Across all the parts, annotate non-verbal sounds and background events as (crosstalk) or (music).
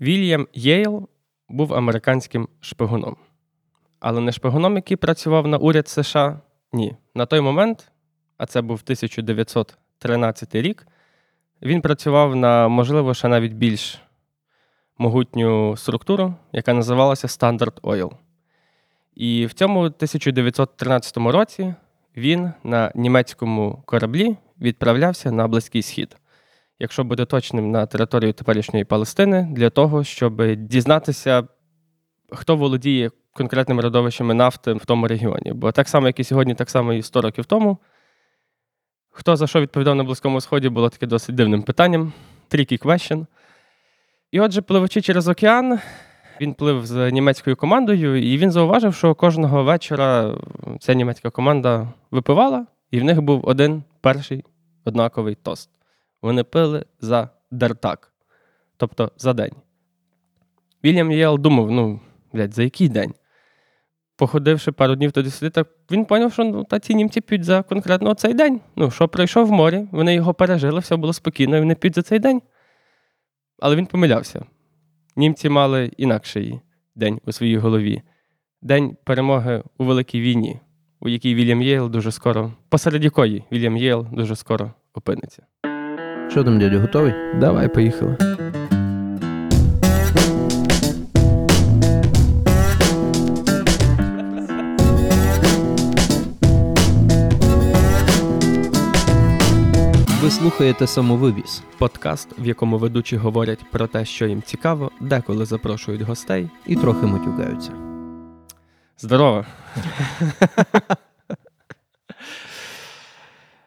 Вільям Єйл був американським шпигуном. Але не шпигуном, який працював на уряд США. Ні. На той момент, а це був 1913 рік, він працював на, можливо, ще навіть більш могутню структуру, яка називалася Standard Oil. І в цьому 1913 році він на німецькому кораблі відправлявся на Близький Схід, якщо бути точним, на територію теперішньої Палестини, для того, щоб дізнатися, хто володіє конкретними родовищами нафти в тому регіоні. Бо так само, як і сьогодні, так само і 100 років тому. Хто за що відповідав на Близькому Сході, було таке досить дивним питанням. Tricky question. І отже, пливучи через океан, він плив з німецькою командою, і він зауважив, що кожного вечора ця німецька команда випивала, і в них був один перший однаковий тост. Вони пили за дертак, тобто за день. Вільям Єл думав: ну, блядь, за який день? Походивши пару днів туди сюди, так він зрозумів, що ну, та ці німці п'ють за конкретно цей день. Ну, що пройшов в морі, вони його пережили, все було спокійно, і вони п'ють за цей день. Але він помилявся. Німці мали інакший день у своїй голові. День перемоги у Великій війні, у якій Вільям Єйл дуже скоро, посеред якої Вільям Єйл дуже скоро опиниться. Що там, дядя, готовий? Давай, поїхали. Ви слухаєте самовивіз. Подкаст, в якому ведучі говорять про те, що їм цікаво, деколи запрошують гостей. І трохи матюкаються. Здорово! (laughs)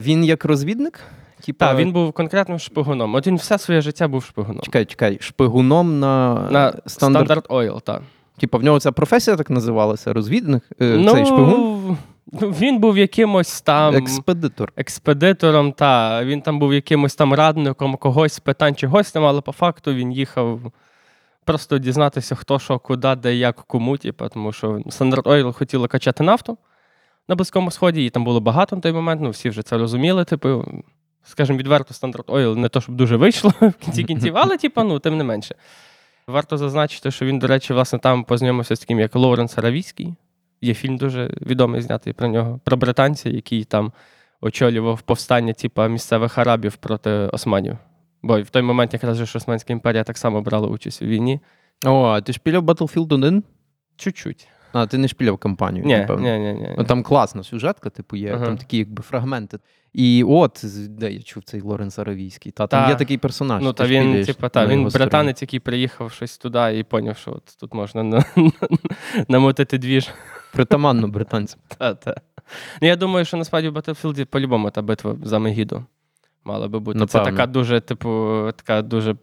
Він як розвідник? Типа, Так, він був конкретним шпигуном. От він все своє життя був шпигуном. Чекай, чекай, шпигуном на, На. Standard Oil, так. Типа, в нього ця професія так називалася? Розвідник? Е, цей шпигун? ну, він був якимось там Експедитор. експедитором, та він там був якимось там радником когось з питань чи гостем, але по факту він їхав просто дізнатися, хто що, куди, де, як, кому. Типу, тому що Standard Oil хотіло качати нафту на Близькому Сході, і там було багато на той момент, ну всі вже це розуміли. Типу, скажімо, відверто, Standard Oil не то, щоб дуже вийшло (laughs) в кінці кінців, але типу, ну, тим не менше. Варто зазначити, що він, до речі, власне, там познайомився з таким, як Лоуренс Аравійський. Є фільм дуже відомий знятий про нього, про британця, який там очолював повстання типу, місцевих арабів проти османів. Бо в той момент якраз же Османська імперія так само брала участь у війні. О, а ти шпіляв Battlefield 1? Чуть-чуть. А, ти не шпіляв кампанію, Ні, напевно. ні, ні, ні. Ну, Там класна сюжетка, типу, є, Ага. там такі якби фрагменти. І от, де я чув цей Лоренс Аравійський. Та, там Та. є такий персонаж. Ну, та він, типу, та, він британець, який приїхав щось туди і поняв, що от тут можна на, (laughs) намотити двіж. Притаманно британцям. (laughs) Та, та. Ну, я думаю, що насправді в Battlefield по-любому та битва за Мегіду мала би бути. Це така дуже, типу, така дуже.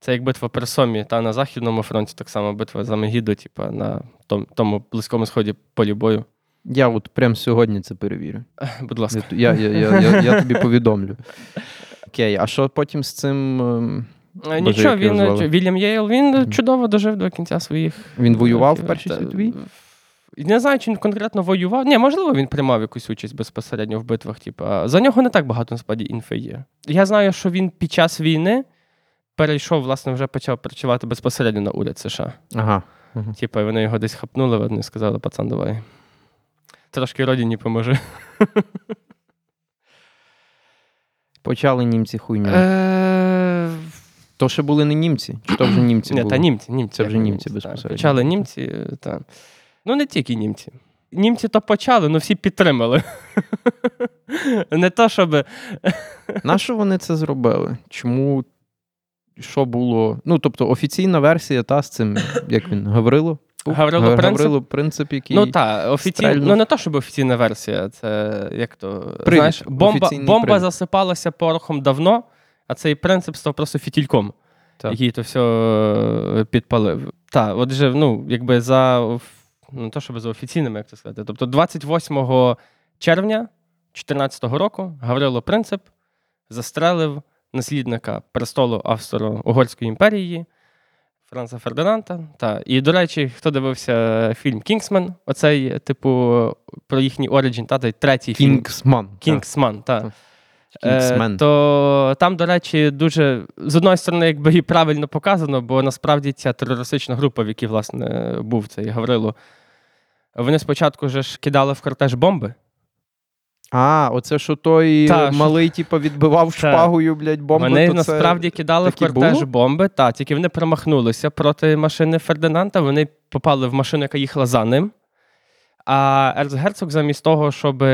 Це як битва при Сомі, та на Західному фронті так само битва за Мегіду, типу, на тому, тому близькому сході полі бою. Я от прямо сьогодні це перевірю. (laughs) Будь ласка. Я, я, я, я, я тобі повідомлю. (laughs) Окей, а що потім з цим. ем, Е, Боже, Нічого, він? Вільям Єйл, він чудово дожив до кінця своїх. Він воював в Першій світовій? Не знаю, чи він конкретно воював. Ні, можливо, він приймав якусь участь безпосередньо в битвах. Типу. За нього не так багато насправді інфи є. Я знаю, що він під час війни перейшов, власне, вже почав працювати безпосередньо на уряд США. Ага. Ага. Типу, вони його десь хапнули, вони сказали, пацан, давай. Трошки родині поможи. Почали німці хуйню. Е, То ще були не німці? Чи то вже німці Ні, були? та німці, німці. Це вже німці безпосередньо. Почали німці, так. Ну, не тільки німці. Німці то почали, але всі підтримали. (laughs) Не то, щоб. (laughs) На що вони це зробили? Чому? Що було? Ну, тобто, офіційна версія та з цим, як він, Гаврило? Гаврило Принцип? Гаврило принцип, який. Ну так, офіційно. Ну, не то, щоб офіційна версія, це як то. Привід, знаєш, бомба, офіційний бомба привід. засипалася порохом давно, а цей принцип став просто фітільком, Так. який то все е, підпалив. Так, отже, ну, якби за. Ну, то, щоб за офіційними, як це сказати. Тобто, 28 червня 2014 року Гаврило Принцип застрелив наслідника престолу Австро-Угорської імперії Франца Фердинанда. Та. І, до речі, хто дивився фільм Кінгсмен, оцей, типу, про їхній origin, та той третій фільм. Кінгсман. Кінгсман, та. Так. Кінгсмен. Е, то там, до речі, дуже з одної сторони, якби і правильно показано, бо насправді ця терористична група, в якій, власне, був цей Гаврило, вони спочатку же ж кидали в кортеж бомби. А, оце що той Та, е, що- малий, типу, відбивав Та. шпагою, блядь, бомби. вони то це... насправді кидали в кортеж було? бомби, та, тільки вони промахнулися проти машини Фердинанда, вони попали в машину, яка їхала за ним. А Ерцгерцог, замість того, щоб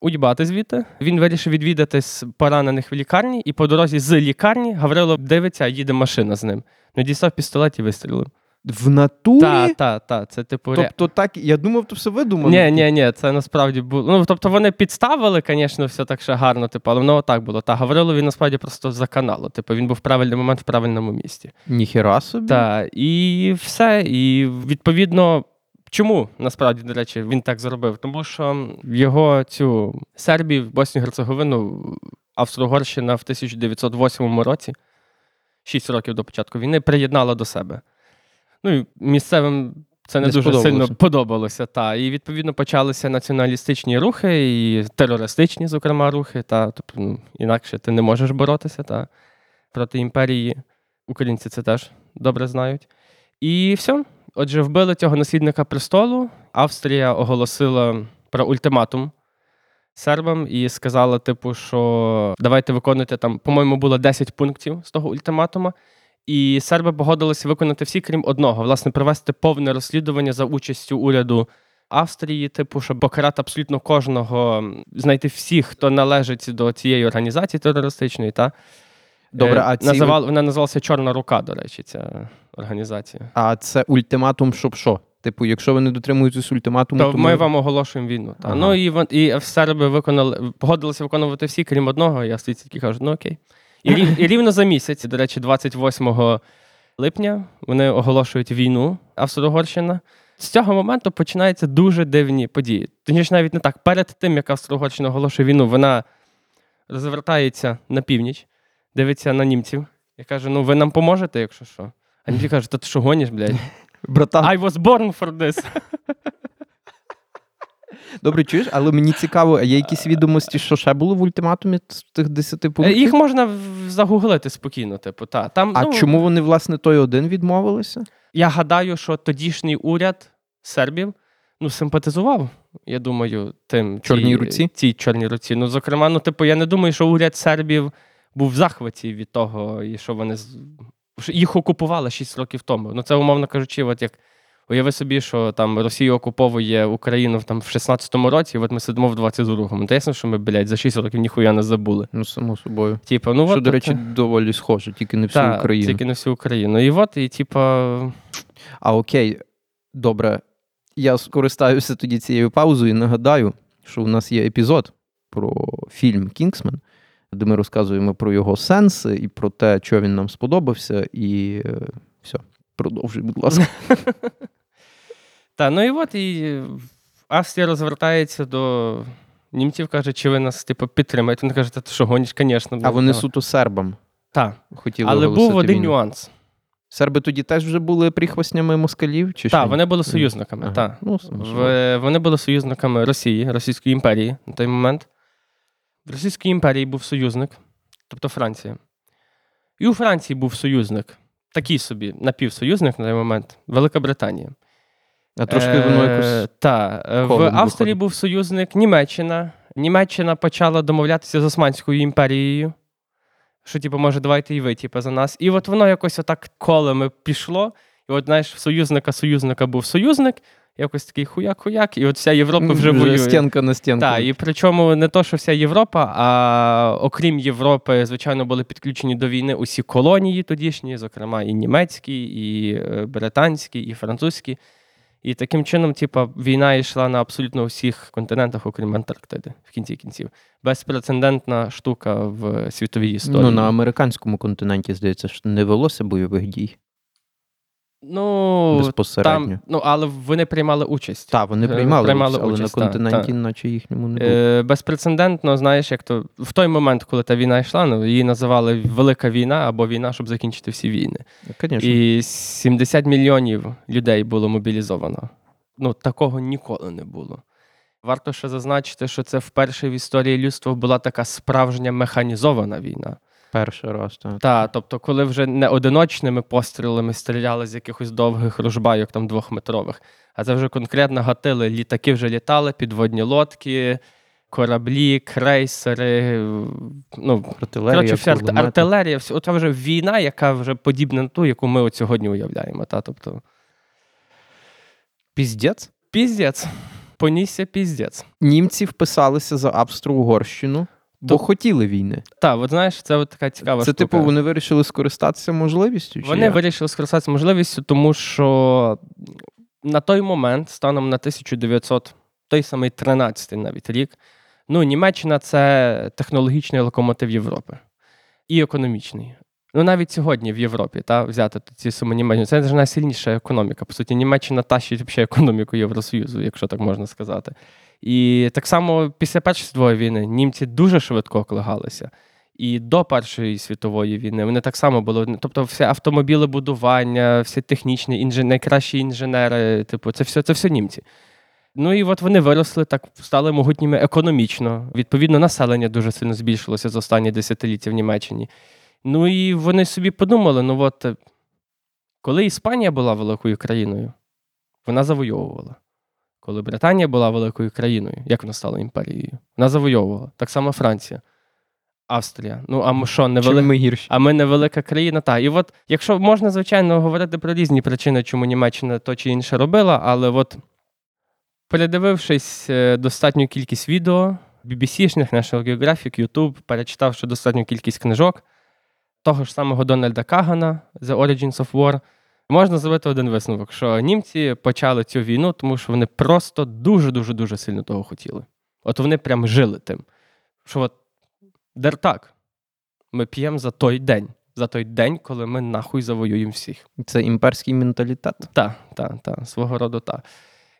уїбати звідти, він вирішив відвідати поранених в лікарні, і по дорозі з лікарні Гаврило дивиться, а їде машина з ним. Ну, дістав пістолет і вистрілив. В натурі? Так, так, так. Це типу. Тобто так, я думав, то все видумано. Ні, ні, ні, це насправді було. Ну, тобто вони підставили, звісно, все так ще гарно, типу, але воно отак було. Та Гаврило він насправді просто за каналу. Типу, він був в правильний момент в правильному місці. Ніхіра собі. Так, і все. І відповідно, чому насправді, до речі, він так зробив? Тому що його цю Сербію, Боснію Герцеговину, Австро-Угорщина в 1908 році, 6 років до початку війни, приєднала до себе. Ну і місцевим це не, Не дуже сильно подобалося. Та. І відповідно почалися націоналістичні рухи, і терористичні, зокрема, рухи. Та. Тобто, ну, інакше ти не можеш боротися та, проти імперії. Українці це теж добре знають. І все. Отже, вбили цього наслідника престолу. Австрія оголосила про ультиматум сербам і сказала, типу, що давайте виконуйте там, по-моєму, було 10 пунктів з того ультиматума. І серби погодилися виконати всі, крім одного, власне, провести повне розслідування за участю уряду Австрії, типу, щоб покарати абсолютно кожного, знайти всіх, хто належить до цієї організації терористичної. Та? Добре, Е, а ці... називал, вона називалася Чорна рука, до речі, ця організація. а це ультиматум, щоб що? Типу, якщо ви не дотримуєтесь ультиматуму, То то ми вам оголошуємо війну. Та. Ага. Ну і, і серби виконали, погодилися виконувати всі, крім одного, і австрійці такі кажуть, ну окей. І, і рівно за місяць, до речі, 28 липня вони оголошують війну Австро-Угорщина. З цього моменту починаються дуже дивні події. Точніше, навіть не так. Перед тим, як Австро-Угорщина оголошує війну, вона розвертається на північ, дивиться на німців і каже: Ну, ви нам поможете, якщо що. А німці кажуть, та ти що гониш, блядь? Братан, I was born for this. Добре чуєш, але мені цікаво, а є якісь відомості, що ще було в ультиматумі з тих 10 Е, пунктів? Їх можна загуглити спокійно, типу, та. Там, А ну, чому вони, власне, той один відмовилися? Я гадаю, що тодішній уряд сербів ну, симпатизував, я думаю, тим Чорній тій- руці? Цій чорній руці. Ну, зокрема, ну, типу, я не думаю, що уряд сербів був в захваті від того, і що вони їх окупували 6 років тому. Ну, це, умовно кажучи, от як. Уяви собі, що там Росія окуповує Україну там, в 16-му році, і от ми сидимо в 22-му. То ясно, що ми, блядь, за 6 років ніхуя не забули. Ну, само собою. Типу, ну, що, от, до речі, доволі схоже, тільки не всю та, Україну. Тільки на всю Україну. І от, і типу, А окей, добре. Я скористаюся тоді цією паузою і нагадаю, що у нас є епізод про фільм Кінгсмен, де ми розказуємо про його сенси і про те, що він нам сподобався, і е, все. Продовжуй, будь ласка. (laughs) Та, ну і от і Австрія розвертається до німців, каже, чи ви нас типу, підтримаєте. Вони кажуть, ти що гониш, звісно. А вони суто сербам Так. хотіли Але був один війну. нюанс. Серби тоді теж вже були прихвостнями москалів? Чи що? Так, вони були союзниками. Ага. Та. Ну. В, вони були союзниками Росії, Російської імперії на той момент. В Російській імперії був союзник, тобто Франція. І у Франції був союзник, такий собі напівсоюзник на той момент Велика Британія. А трошки воно якось. Так, в Австрії був союзник Німеччина. Німеччина почала домовлятися з Османською імперією. Що, типу, може, давайте і ви, типу, за нас. І от воно якось отак колами пішло. І от, знаєш, в союзника союзника був союзник, якось такий хуяк-хуяк, і от вся Європа вже воює. стінка на стінку. Так, і причому не то, що вся Європа, а окрім Європи, звичайно, були підключені до війни усі колонії тодішні, зокрема, і німецькі, і е, британські, і французькі. І таким чином, типа, війна йшла на абсолютно всіх континентах, окрім Антарктиди, в кінці кінців. Безпрецедентна штука в світовій історії. Ну, на американському континенті, здається, ж не велося бойових дій Ну, безпосередньо. там, ну, але вони приймали участь. Так, вони Е, приймали, приймали участь, але участь, на континенті, та. наче їхньому не було. Е, безпрецедентно, знаєш, як то в той момент, коли та війна йшла, ну, її називали Велика війна або війна, щоб закінчити всі війни. Звісно. І 70 мільйонів людей було мобілізовано. Ну, такого ніколи не було. Варто ще зазначити, що це вперше в історії людства була така справжня механізована війна. Перший раз, так. Та, тобто, коли вже не одиночними пострілами стріляли з якихось довгих ружбайок, там двохметрових, а це вже конкретно гатили. Літаки вже літали, підводні лодки, кораблі, крейсери. Ну, Артилерія, коротше, вся арт- артилерія, все, оце вже війна, яка вже подібна на ту, яку ми от сьогодні уявляємо. Та, тобто, Піздець. піздець, понісся піздець. Німці вписалися за Австро-Угорщину, бо То- хотіли війни. Так, от знаєш, це от така цікава Це, штука. типу, вони вирішили скористатися можливістю? Чи Вони як? вирішили скористатися можливістю, тому що на той момент, станом на 1900, той самий 13-й навіть рік, ну, Німеччина це технологічний локомотив Європи і економічний. Ну, навіть сьогодні в Європі та, взяти ці суми Німеччини, це ж найсильніша економіка. По суті, Німеччина тащить взагалі економіку Євросоюзу, якщо так можна сказати. І так само після Першої світової війни німці дуже швидко окладалися. І до Першої світової війни вони так само були. Тобто, все автомобілебудування, всі технічні інжен... найкращі інженери, типу, це все, це все німці. Ну і от вони виросли, так стали могутніми економічно. Відповідно, населення дуже сильно збільшилося за останні десятиліття в Німеччині. Ну і вони собі подумали: ну от коли Іспанія була великою країною, вона завойовувала. Коли Британія була великою країною, як вона стала імперією? Вона завойовувала. Так само Франція, Австрія. Ну, а ми що, не ми гірші? А ми невелика країна. Так, і от, якщо можна, звичайно, говорити про різні причини, чому Німеччина то чи інше робила, але от передивившись е, достатню кількість відео, BBC-шних, National Geographic, YouTube, перечитавши достатню кількість книжок, того ж самого Дональда Кагана The Origins of War, можна зробити один висновок, що німці почали цю війну, тому що вони просто дуже-дуже дуже сильно того хотіли. От вони прям жили тим. Що от дер так, ми п'ємо за той день. За той день, коли ми нахуй завоюємо всіх. Це імперський менталітет. Та, та, та, свого роду та.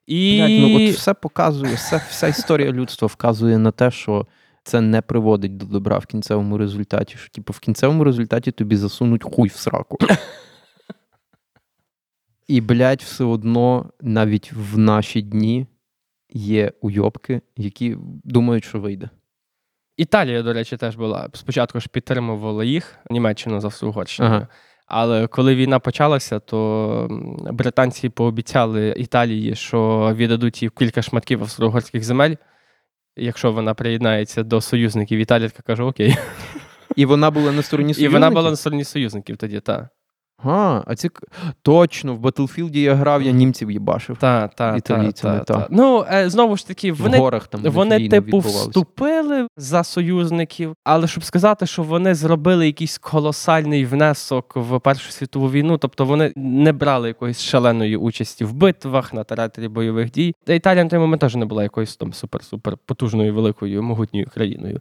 І Блядь, ну от все показує, все, вся історія людства вказує на те, що це не приводить до добра в кінцевому результаті. Що, типу, в кінцевому результаті тобі засунуть хуй в сраку. І, блядь, все одно навіть в наші дні є уйобки, які думають, що вийде. Італія, до речі, теж була. Спочатку ж підтримувала їх, Німеччину за Угорщиною. Ага. Але коли війна почалася, то британці пообіцяли Італії, що віддадуть їй кілька шматків австро-угорських земель. Якщо вона приєднається до союзників, Італія така каже: Окей. І вона була на стороні І вона була на стороні союзників тоді, та. А, а ці... Точно, в Battlefield я грав, я німців їбашив. Та, та, та, та, та. Ну, е, знову ж таки, в вони горах там Вони, типу, вступили за союзників, але щоб сказати, що вони зробили якийсь колосальний внесок в Першу світову війну, тобто вони не брали якоїсь шаленої участі в битвах на театрі бойових дій. Та Італія на той момент теж не була якоюсь там супер-супер потужною, великою, могутньою країною.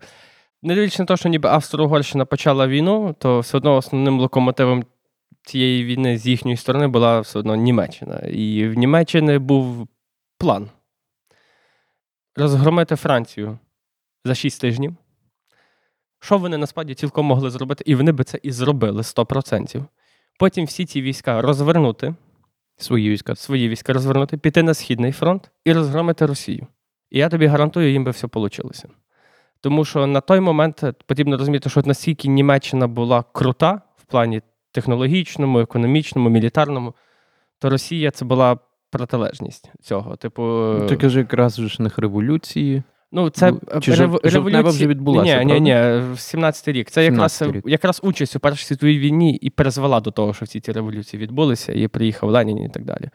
Не дивлячись на те, що ніби Австро-Угорщина почала війну, то все одно основним локомотивом цієї війни з їхньої сторони була все одно Німеччина. І в Німеччини був план розгромити Францію за 6 тижнів. Що вони насправді цілком могли зробити, і вони би це і зробили 100%. Потім всі ці війська розвернути, Свої війська. свої війська розвернути, піти на Східний фронт і розгромити Росію. І я тобі гарантую, їм би все вийшло. Тому що на той момент потрібно розуміти, що наскільки Німеччина була крута в плані технологічному, економічному, мілітарному, то Росія це була протилежність цього. Типу, Ти кажи, якраз ж них революції. Ну, це Ну, чи жов- жовтнева вже відбулася, Ні, ні, ні, в 17-й рік. Це якраз, 17-й рік. якраз участь у Першій світовій війні і призвела до того, що всі ці революції відбулися, і приїхав Ленін і так далі.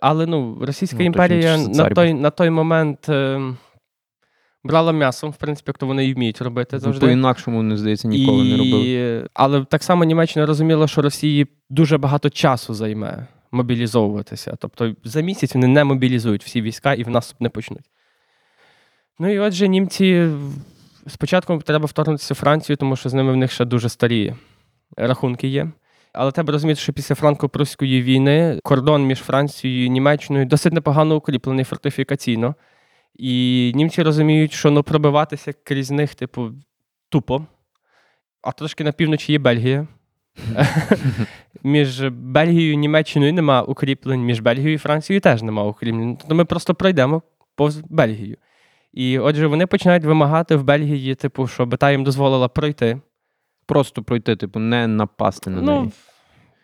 Але ну, Російська Ну, імперія точніше, на той, на той момент е, брала м'ясо, в принципі, як то вони і вміють робити завжди. По-інакшому, мені здається, ніколи не робили. Але так само Німеччина розуміла, що Росії дуже багато часу займе мобілізовуватися. Тобто за місяць вони не мобілізують всі війська і в наступ не почнуть. Ну і отже, німці спочатку треба вторгнутися в Францію, тому що з ними в них ще дуже старі рахунки є. Але треба розуміти, що після франко-прусської війни кордон між Францією і Німеччиною досить непогано укріплений фортифікаційно. І німці розуміють, що ну, пробиватися крізь них, типу, тупо. А трошки на півночі є Бельгія. (laughs) між Бельгією і Німеччиною нема укріплень, між Бельгією і Францією теж нема укріплень. Тобто ми просто пройдемо повз Бельгію. І отже, вони починають вимагати в Бельгії, типу, щоб та їм дозволила пройти. Просто пройти, типу, не напасти на Ну, неї.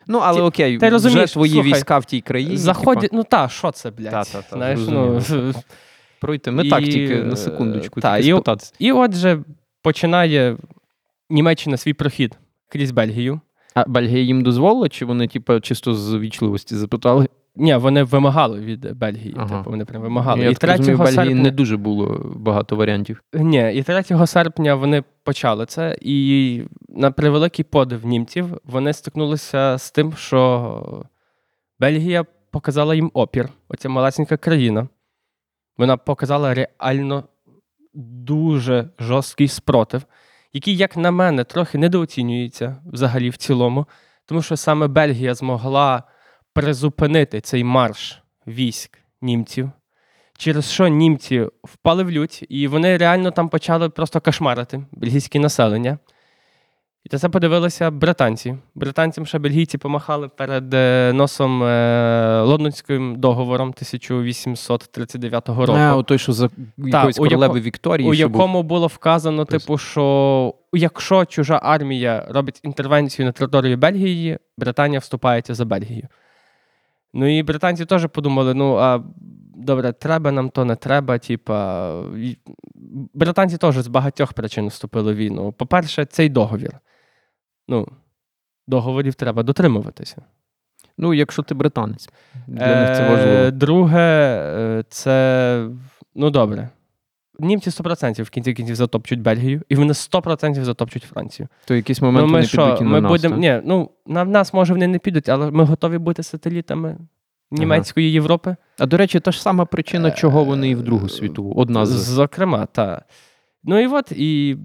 Ну, але ти- окей, ти вже твої слухай, війська в тій країні. Заходять, типа, ну та, що це, блядь? Та-та-та, Знаєш, ну, зрозуміло. Пройти. Ми і, так тільки е, на секундочку, та, тільки і- І отже, починає Німеччина свій прохід крізь Бельгію. А Бельгія їм дозволила, чи вони, типу, чисто з вічливості запитали? Ні, вони вимагали від Бельгії. Ага. Типу, вони прям вимагали. Я і так розумію, 3 в Бельгії не дуже було багато варіантів. Ні, і 3 серпня вони почали це, і на превеликий подив німців вони стикнулися з тим, що Бельгія показала їм опір. Оця малесенька країна. Вона показала реально дуже жорсткий спротив, який, як на мене, трохи недооцінюється взагалі в цілому, тому що саме Бельгія змогла призупинити цей марш військ німців через що німці впали в лють, і вони реально там почали просто кошмарити бельгійське населення. І це подивилися британці. Британцям ще бельгійці помахали перед е, носом е, Лондонським договором 1839 року. А, о той, що за якоїсь у яко- Вікторії, у був. якому було вказано, Просто. типу, що якщо чужа армія робить інтервенцію на територію Бельгії, Британія вступається за Бельгію. Ну і британці теж подумали: ну, а добре, треба нам то не треба. Типа, британці теж з багатьох причин вступили в війну. По-перше, цей договір. Ну, договорів треба дотримуватися. Ну, якщо ти британець. Для них це важливо. Е, Друге, е, це ну добре. Німці 100% в кінці кінців затопчуть Бельгію, і вони 100% затопчуть Францію. То в якийсь момент ну, ми вони що, підуть і на ми нас. будемо. так? Ні, ну на нас може вони не підуть, але ми готові бути сателітами німецької Європи. А до речі, та ж сама причина, чого вони і в Е, Другу світову. Одна з. Зокрема, так. Ну і от, і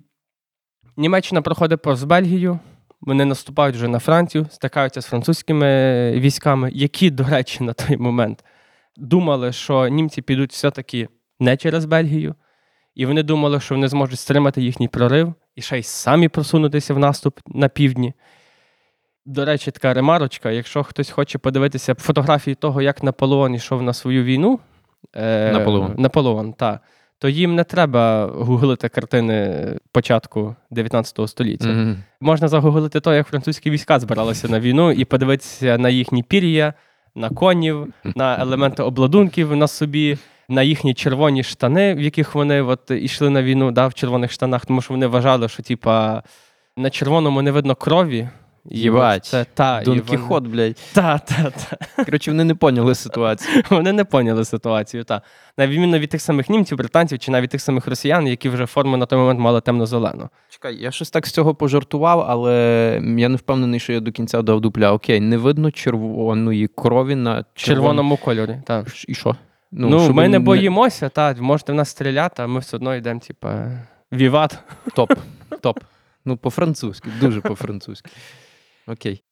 Німеччина проходить повз Бельгію. Вони наступають вже на Францію, стикаються з французькими військами, які, до речі, на той момент думали, що німці підуть все-таки не через Бельгію, і вони думали, що вони зможуть стримати їхній прорив і ще й самі просунутися в наступ на півдні. До речі, така ремарочка: якщо хтось хоче подивитися фотографії того, як Наполеон йшов на свою війну, е, Наполеон. Наполеон, та, то їм не треба гуглити картини початку 19 століття. Мгм. Можна загуглити то, як французькі війська збиралися на війну, і подивитися на їхні пір'я, на конів, на елементи обладунків на собі, на їхні червоні штани, в яких вони от йшли на війну, да, в червоних штанах, тому що вони вважали, що типа на червоному не видно крові. Єбать. Це, та, Дон вони- Кіхот, блядь. Та, та, та. Коротше, вони не поняли ситуацію. (laughs) Вони не поняли ситуацію. Та. На відміну від тих самих німців, британців чи навіть тих самих росіян, які вже форму на той момент мали темно-зелену. Чекай, я щось так з цього пожартував, але я не впевнений, що я до кінця дав дупля. Окей, не видно червоної крові на В червоному кольорі. Так. І що? Ну, щоб ми не боїмося, та, можете в нас стріляти, а ми все одно йдемо, типа, віват. Топ. Топ. Ну, по-французьки, дуже по-французьки. Окей.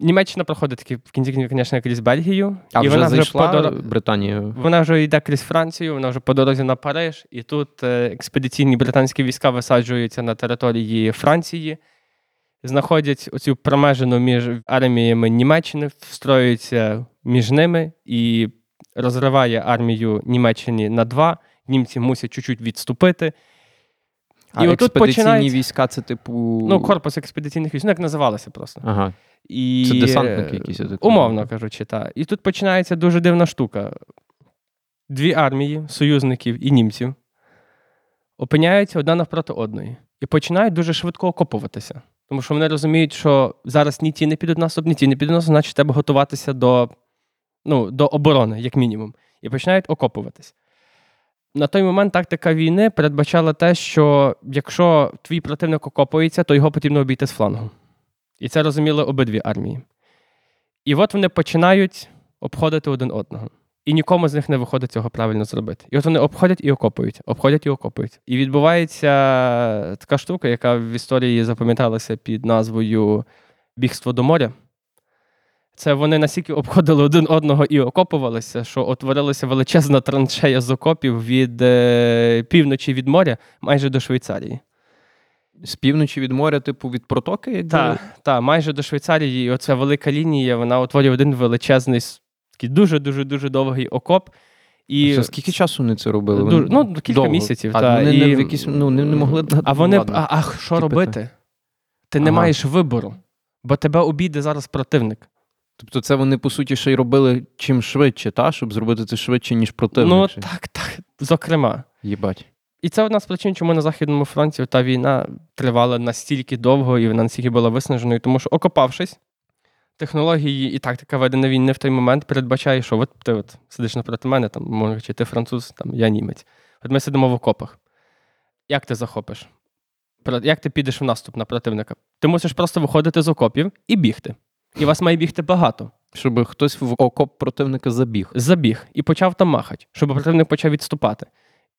Німеччина проходить таки в кінці кінців, звісно, крізь Бельгію. А і вже вона зайшла вже по дор... Британія. Вона вже йде крізь Францію, вона вже по дорозі на Париж, і тут е, експедиційні британські війська висаджуються на території Франції, знаходять оцю промежину між арміями Німеччини, встроюються між ними і розриває армію Німеччини на два. Німці мусять чуть-чуть відступити. А І експедиційні починається- війська це типу. Ну, корпус експедиційних військ, ну як називалося просто. Ага. І, Це десантники е, якісь, так Умовно кажучи, так. І тут починається дуже дивна штука. Дві армії союзників і німців опиняються одна навпроти одної і починають дуже швидко окопуватися. Тому що вони розуміють, що зараз ні ті не підуть наступ, ні ті не підуть наступ, значить треба готуватися до, ну, до оборони, як мінімум, і починають окопуватись. На той момент тактика війни передбачала те, що якщо твій противник окопується, то його потрібно обійти з флангу. І це розуміли обидві армії. І от вони починають обходити один одного. І нікому з них не виходить цього правильно зробити. І от вони обходять і окопують, обходять і окопують. І відбувається така штука, яка в історії запам'яталася під назвою Бігство до моря. Це вони настільки обходили один одного і окопувалися, що утворилася величезна траншея з окопів від е, півночі від моря майже до Швейцарії. З півночі від моря, типу, від протоки. Так, та, майже до Швейцарії. І оця велика лінія, вона утворює один величезний, такий дуже-дуже дуже довгий окоп. І Це скільки часу вони це робили? Дуже- ну, кілька довго. місяців, А та, вони не, в якісь, ну, не, не могли А вони ладно. а, а що робити? Ти не маєш вибору, бо тебе обійде зараз противник. Тобто це вони, по суті, ще й робили чим швидше, та? щоб зробити це швидше, ніж противник. Ну так, так, зокрема. Їбать. І це одна з причин, чому на Західному фронті та війна тривала настільки довго і вона настільки була виснаженою, тому що окопавшись, технології і тактика ведення війни в той момент передбачає, що от ти от сидиш напроти мене, там, може, чи ти француз, там, я німець. От ми сидимо в окопах. Як ти захопиш? Як ти підеш в наступ на противника? Ти мусиш просто виходити з окопів і бігти. І вас має бігти багато. Щоб хтось в окоп противника забіг. Забіг і почав там махати, щоб противник почав відступати.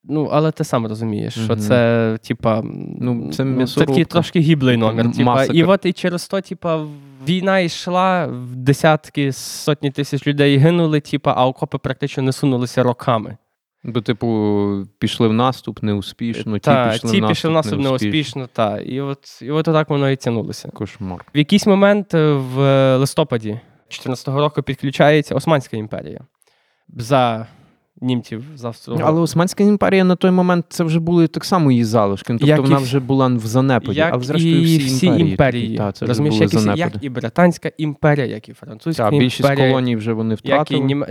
Ну, але ти сам розумієш, що це, типа, Ну, це такий трошки гіблий номер. Типа, і от і через то, типа, війна йшла, в десятки, сотні тисяч людей гинули, типа, а окопи практично не сунулися роками. Бо, типу, пішли в наступ неуспішно, ті та, пішли ті в наступ, пішли в наступ неуспішно. неуспішно, та. І от, і от так воно і тягнулося. Кошмар. В якийсь момент е, в листопаді 2014 року підключається Османська імперія. За німців, за австро Але Османська імперія на той момент це вже були так само її залишки. Ну, Тобто Як вона всі- вже була в занепаді. як але зрештою і всі, всі імперії. імперії. та, це Розумієш, як, і, як і Британська імперія, як і Французька Та, більшість колоній вже вони втратили. як і. Нім...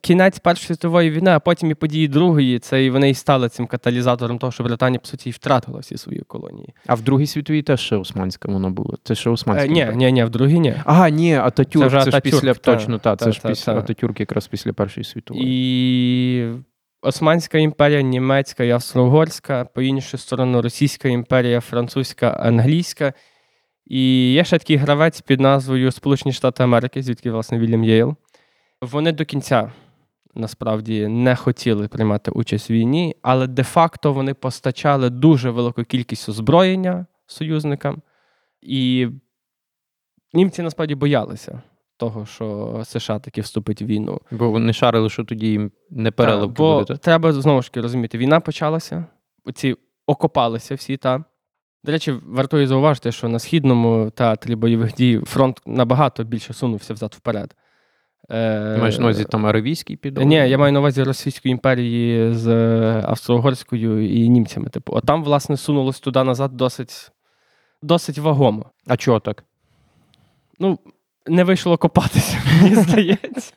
кінець Першої світової війни, а потім і події Другої, це і вони і стали цим каталізатором того, що Британія, по суті, і втратила всі свої колонії. А в Другій світовій теж ще Османська вона була. Це ще Османська. Е, ні, ні, ні, в другій ні. Ага, ні, Ататюрк, Це вже це, ж Ататюрк, після та, точно, та, та, це ж та, після та. Ататюрк якраз після Першої світової. І Османська імперія, німецька і австро-угорська, по іншу сторону Російська імперія, французька, англійська. І є ще такий гравець під назвою Сполучені Штати Америки, звідки, власне, Вільям Єйл. Вони до кінця насправді не хотіли приймати участь в війні, але де-факто вони постачали дуже велику кількість озброєння союзникам. І німці насправді боялися того, що США таки вступить в війну. Бо вони шарили, що тоді їм не переливки бо буде. треба знову ж таки розуміти, війна почалася, ці окопалися всі та. До речі, вартує зауважити, що на східному театрі бойових дій фронт набагато більше сунувся взад вперед. Е, Маєш на увазі там Аравійський підвал? Ні, я маю на увазі Російської імперії з е, Австро-Угорською і німцями. Типу, от там, власне, сунулось туди назад досить, досить вагомо. А чого так? Ну, не вийшло копатися, (laughs) мені здається.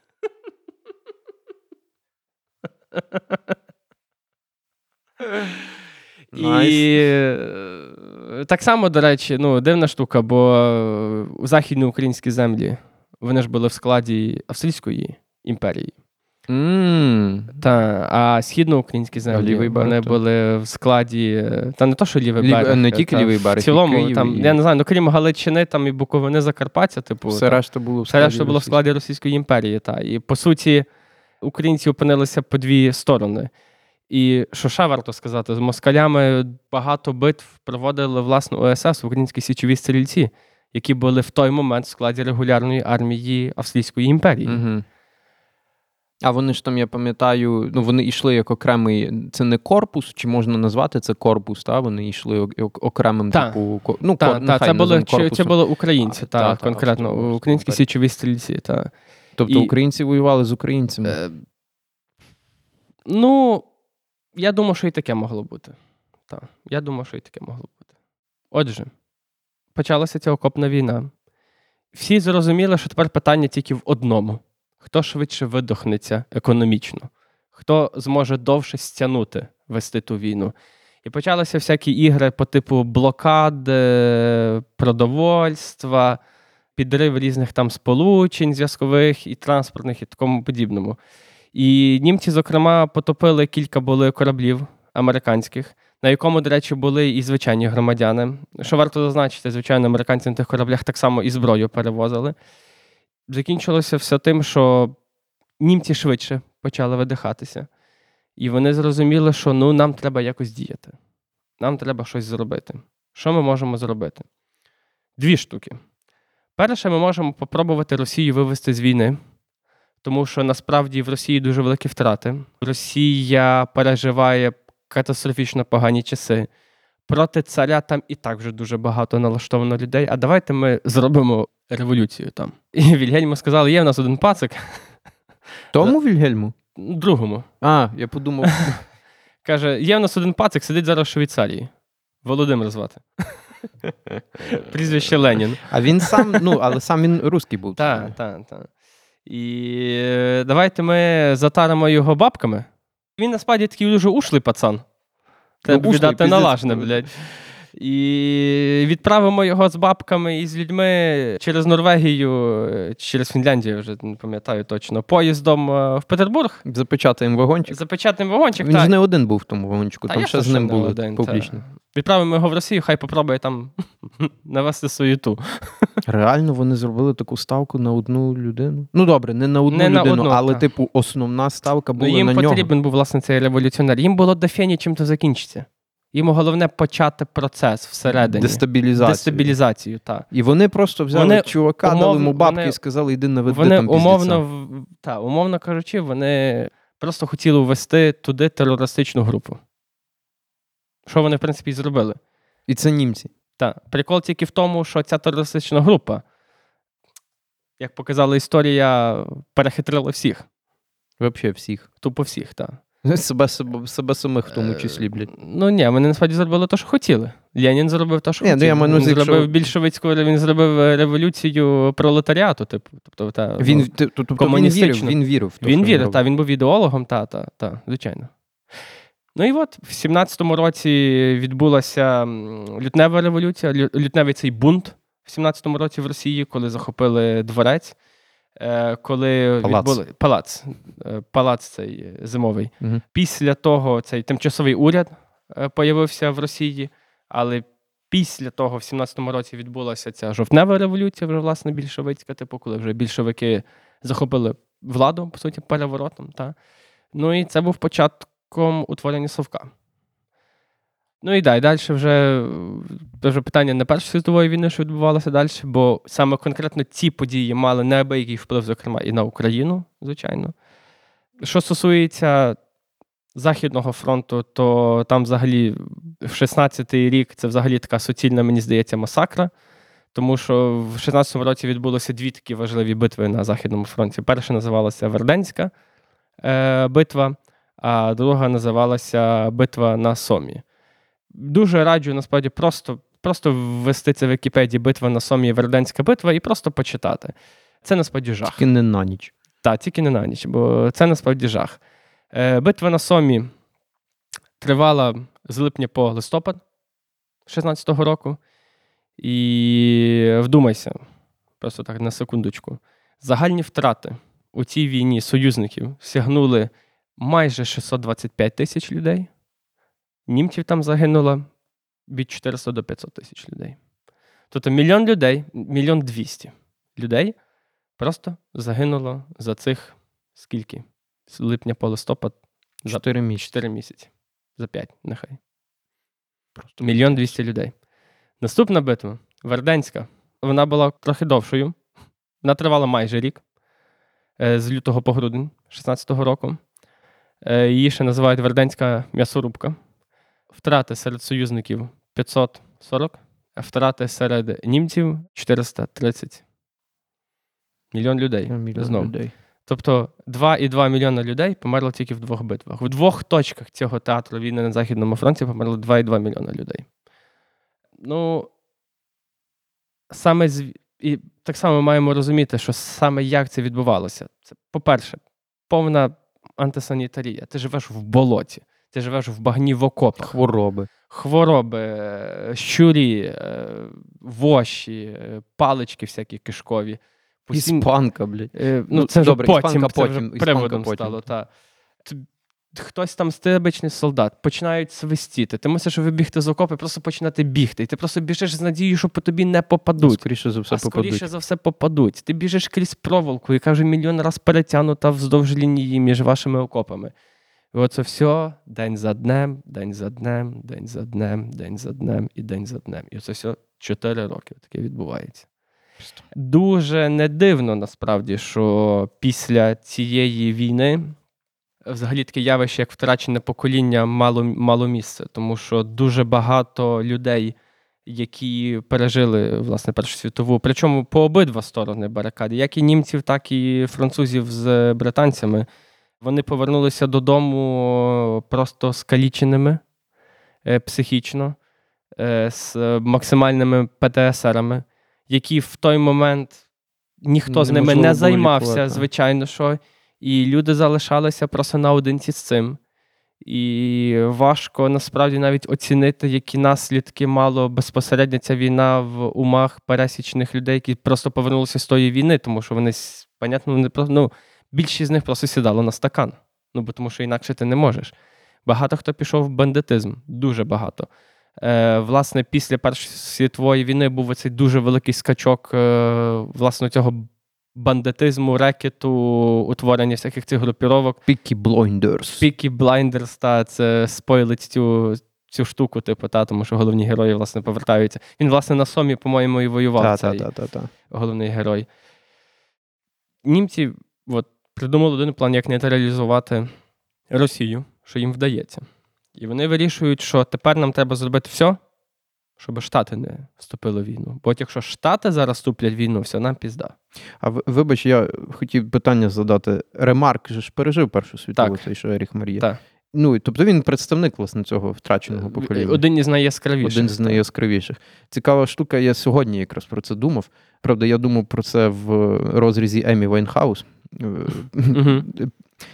І е, так само, до речі, ну, дивна штука, бо е, західні українські землі вони ж були в складі Австрійської імперії. М, Та, а східноукраїнські землі вони були в складі. Та не то, що лівий Лів- берег. не тільки лівий берег, В цілому, Київ, там, і- я не знаю, ну крім Галичини, там і Буковини, Закарпаття, типу. Все решта було в Все складі було в Російської. складі Російської імперії. Та. І по суті, українці опинилися по дві сторони. І що ще варто сказати, з москалями багато битв проводили власне ОСС, Українські січові стрільці, які були в той момент в складі регулярної армії Австрійської імперії. Угу. А вони ж там, я пам'ятаю, ну вони йшли як окремий. Це не корпус, чи можна назвати це корпус, та? Вони йшли ок- ок- окремим, Та. типу, ну, Так, кор- та, це, були, це були українці, А, та, та, та, конкретно українські січові стрільці. Та. Тобто і- українці воювали з українцями. Е, ну, я думаю, що і таке могло бути. Так, я думаю, що і таке могло бути. Отже, почалася ця окопна війна. Всі зрозуміли, що тепер питання тільки в одному: хто швидше видохнеться економічно, хто зможе довше стягнути вести ту війну. І почалися всякі ігри по типу блокад, е, продовольства, підрив різних там сполучень зв'язкових і транспортних, і такому подібному. І німці, зокрема, потопили кілька були кораблів американських, на якому, до речі, були і звичайні громадяни. Що варто зазначити, звичайно, американці на тих кораблях так само і зброю перевозили. Закінчилося все тим, що німці швидше почали видихатися. І вони зрозуміли, що ну, нам треба якось діяти. Нам треба щось зробити. Що ми можемо зробити? Дві штуки. Перше, ми можемо попробувати Росію вивести з війни, тому що насправді в Росії дуже великі втрати. Росія переживає катастрофічно погані часи. Проти царя там і так вже дуже багато налаштовано людей. А давайте ми зробимо революцію там. І Вільгельму сказали: є в нас один пацик. Тому Вільгельму? другому. А, я подумав, (laughs) Каже: є в нас один пацик, сидить зараз в Швейцарії. Володимир звати. (laughs) Прізвище Ленін. а він сам, ну, але сам він русський був. Так, так, так. І е, давайте ми затаримо його бабками. Він насправді такий дуже ушлий пацан. Треба ушлий, віддати налажне, блядь. І відправимо його з бабками і з людьми через Норвегію, е, через Фінляндію, вже не пам'ятаю точно, поїздом е, в Петербург. Запечатаємо вагончик. Запечатаємо вагончик. Він так. ж не один був в тому вагончику, Та там ще з ним були один, та. публічно. Відправимо його в Росію, хай попробує там (laughs) навести суєту. Реально вони зробили таку ставку на одну людину. Ну добре, не на одну Не на людину, одну, але, та. типу, основна ставка Ну, була їм на нього. потрібен був, власне, цей революціонер. Їм було до фені чим то закінчиться. Їм головне почати процес всередині. Дестабілізацію. Дестабілізацію, так. І вони просто взяли Вони чувака, умов- дали йому бабки вони- і сказали, йди наведи Вони там умовно, та, умовно кажучи, вони просто хотіли ввести туди терористичну групу. Що вони, в принципі, і зробили. І це німці. Так. Прикол тільки в тому, що ця терористична група, як показала історія, перехитрила всіх. Взагалі всіх. Тупо всіх, так. Себе, себе, себе самих в тому числі, блядь. Ну ні, вони насправді зробили те, що хотіли. Ленін зробив те, що Ні, ну, я маю він зробив більшовицьку, він зробив е, революцію пролетаріату, типу. Тобто, та, Він, ну, ти- тобто він вірив, він вірив в він вірив, та, він був ідеологом, та, та, та, звичайно. Ну і от в 17-му році відбулася лютнева революція, лютневий цей бунт в 17-му році в Росії, коли захопили дворець, е, коли Палац. відбули палац, е, палац цей е, зимовий. Мгм. Після того цей тимчасовий уряд е, появився в Росії, але після того, в 17-му році, відбулася ця жовтнева революція, вже власне більшовицька, типу, коли вже більшовики захопили владу, по суті, переворотом. Та. Ну і це був початком утворення Совка. Ну і далі, далі вже, е, вже питання не Першої світової війни, що відбувалося далі, бо саме конкретно ці події мали неабиякий вплив, зокрема, і на Україну, звичайно. Що стосується Західного фронту, то там взагалі в 16-й рік це взагалі така суцільна, мені здається, масакра. Тому що в 16-му році відбулося дві такі важливі битви на Західному фронті. Перша називалася Верденська е, битва, а друга називалася Битва на Сомі. Дуже раджу насправді просто, просто ввести це в Вікіпедії битва на Сомі Верденська битва і просто почитати. Це насправді жах. Тільки не на ніч. Так, тільки не на ніч, бо це насправді жах. Е, битва на Сомі тривала з липня по листопад 16-го року. І вдумайся, просто так на секундочку. Загальні втрати у цій війні союзників сягнули майже 625 тисяч людей. Німців там загинуло від 400 до 500 тисяч людей. Тобто мільйон людей, мільйон двісті людей просто загинуло за цих скільки? З липня по листопад за Чотири місяці. 4 місяці. За 5, нехай. Просто мільйон двісті людей. Наступна битва Верденська. Вона була трохи довшою. Вона тривала майже рік е, з лютого по грудень 16-го року. Е, Її ще називають Верденська м'ясорубка. Втрати серед союзників 540, а втрати серед німців 430. Мільйон людей. Мільйон Знов. людей. Тобто 2,2 мільйона людей померло тільки в двох битвах. В двох точках цього театру війни на Західному фронті померло 2,2 мільйона людей. Ну, саме з... і так само маємо розуміти, що саме як це відбувалося. Це, по-перше, повна антисанітарія. Ти живеш в болоті, ти живеш в багні в окопах Хвороби. хвороби, е, щурі, е, воші, е, палички всякі кишкові. Постійно- Іспанка, блядь. Ну, Ну, це добре, потім, іспанка це вже потім, приводом потім. стало. Та. Хтось там стебичний солдат, починають свистіти. Ти мусиш вибігти з окопу і просто починати бігти. І ти просто біжиш з надією, що по тобі не попадуть. Скоріше за все а скоріше попадуть. за все попадуть. Ти біжиш крізь проволоку, яка вже мільйон раз перетягнута вздовж лінії між вашими окопами. І оце все день за днем, день за днем, день за днем, день за днем і день за днем. І оце все чотири роки таке відбувається. Дуже не дивно насправді, що після цієї війни взагалі таке явище, як втрачене покоління, мало, мало місце, тому що дуже багато людей, які пережили власне Першу світову, причому по обидва сторони барикади, як і німців, так і французів з британцями. Вони повернулися додому просто скаліченими е, психічно, е, з максимальними ПТСРами, які в той момент ніхто з ними не займався, лікувати. звичайно, що. І люди залишалися просто наодинці з цим. І важко насправді навіть оцінити, які наслідки мало безпосередньо ця війна в умах пересічних людей, які просто повернулися з тої війни, тому що вони, понятно, не ну, більшість з них просто сідало на стакан. Ну, бо тому що інакше ти не можеш. Багато хто пішов в бандитизм, дуже багато. Е, власне, після Першої світової війни був оцей дуже великий скачок е, власне цього бандитизму, рекету, утворення всяких цих групіровок. Пікі Blinders. Пікі Блайндерс, та це спойлить цю, цю штуку, типу, та, тому що головні герої, власне, повертаються. Він, власне, на Сомі, по-моєму, і воював Та, цей та, та, та, та. головний герой. Німці от, придумали один план, як нейтралізувати Росію, що їм вдається. І вони вирішують, що тепер нам треба зробити все, щоб Штати не вступили в війну. Бо от якщо Штати зараз вступлять в війну, все, нам пізда. А вибач, я хотів питання задати. Ремарк же ж пережив Першу світову, цей що Еріх Марія. Так. Ну, тобто він представник власне цього втраченого покоління. Один із найяскравіших. Один з найяскравіших. Цікава штука, я сьогодні якраз про це думав. Правда, я думав про це в розрізі Емі Вайнхаус.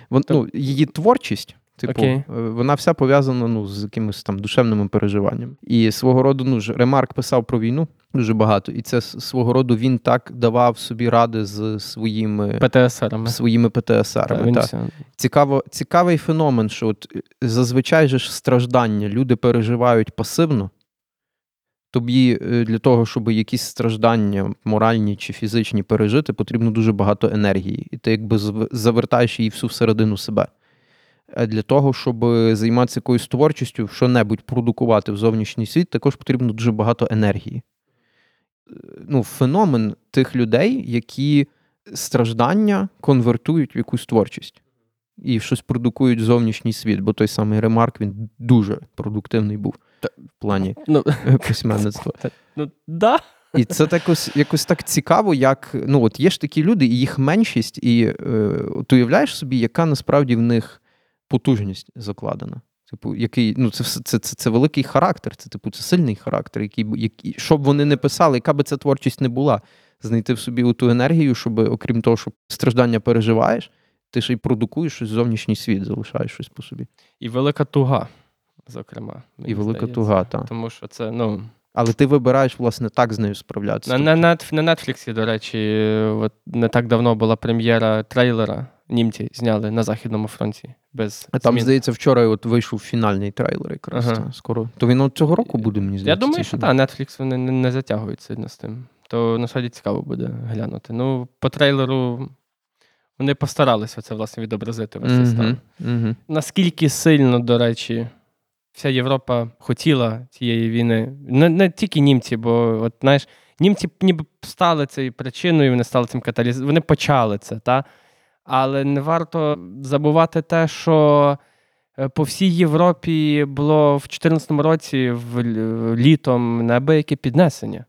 Вон, ну, її творчість, типу, Окей. е, вона вся пов'язана ну, з якимись там душевними переживаннями. І свого роду, ну ж, Ремарк писав про війну дуже багато, і це свого роду він так давав собі ради з своїми. ПТСРами. Своїми ПТСРами. Так. все- Цікаво, цікавий феномен, що от е, зазвичай же ж страждання люди переживають пасивно. Тобі е, для того, щоб якісь страждання, моральні чи фізичні пережити, потрібно дуже багато енергії. І ти якби завертаєш її всю всередину себе. А для того, щоб займатися якоюсь творчістю, що-небудь продукувати в зовнішній світ, також потрібно дуже багато енергії. Е, Ну, феномен тих людей, які страждання конвертують в якусь творчість і щось продукують в зовнішній світ, бо той самий ремарк він дуже продуктивний був в плані Ну, (laughs) письменництва. ну, да. І це так якось, якось так цікаво, як ну от є ж такі люди, і їх меншість, і е, от уявляєш собі, яка насправді в них потужність закладена. Типу, який, ну, це, все- це, це, це великий характер, це типу, це сильний характер, який, б- який, що б вони не писали, яка би ця творчість не була, знайти в собі ту енергію, щоб, окрім того, що страждання переживаєш, ти ще й продукуєш щось зовнішній світ, залишаєш щось по собі. І велика туга, зокрема. І велика здається. туга, так. Тому що це, ну. Але ти вибираєш, власне, так з нею справлятися. На, на, на Netflix, до речі, от не так давно була прем'єра трейлера. Німці зняли на Західному фронті. Без А там, змін. здається, вчора от вийшов фінальний трейлер якраз. Ага. скоро. То він от цього року буде, мені здається. Я думаю, що так, Netflix вони не, не затягують сильно з тим. То насправді цікаво буде глянути. Ну, по трейлеру вони постаралися це власне відобразити весь цей стан. Наскільки сильно, до речі, вся Європа хотіла цієї війни. Не, не тільки німці, бо от знаєш, німці ніби стали цією причиною, вони стали цим каталізатором, вони почали це, та? але не варто забувати те, що е, по всій Європі було в 2014 році в літом неабияке піднесення.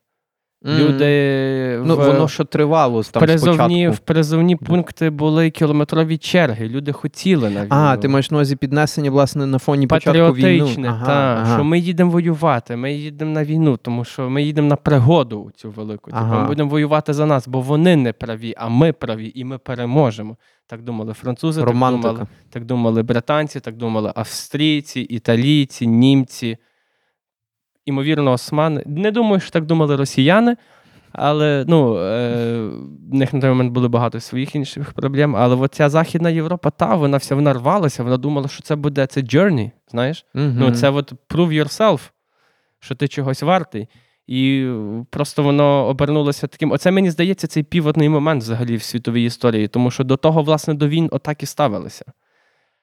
Люди Ну, в, воно що тривало там призовні, в призовні пункти були кілометрові черги. Люди хотіли на війну. А, ти маєш на увазі піднесення, власне, на фоні початку війни. Ага, та, ага. що ми їдемо воювати, ми їдемо на війну, тому що ми їдемо на пригоду цю велику. Типу, Ага. ми будемо воювати за нас, бо вони не праві, а ми праві, і ми переможемо. Так думали французи, так думали, так думали британці, так думали австрійці, італійці, німці. Імовірно, османи. Не думаю, що так думали росіяни. Але ну, е, в них на той момент були багато своїх інших проблем. Але от ця Західна Європа, та вона вся вона рвалася, вона думала, що це буде це journey, знаєш? Мгм. Ну, це от prove yourself, що ти чогось вартий. І просто воно обернулося таким. Оце мені здається, цей півотний момент взагалі в світовій історії, тому що до того, власне, до війн отак і ставилися.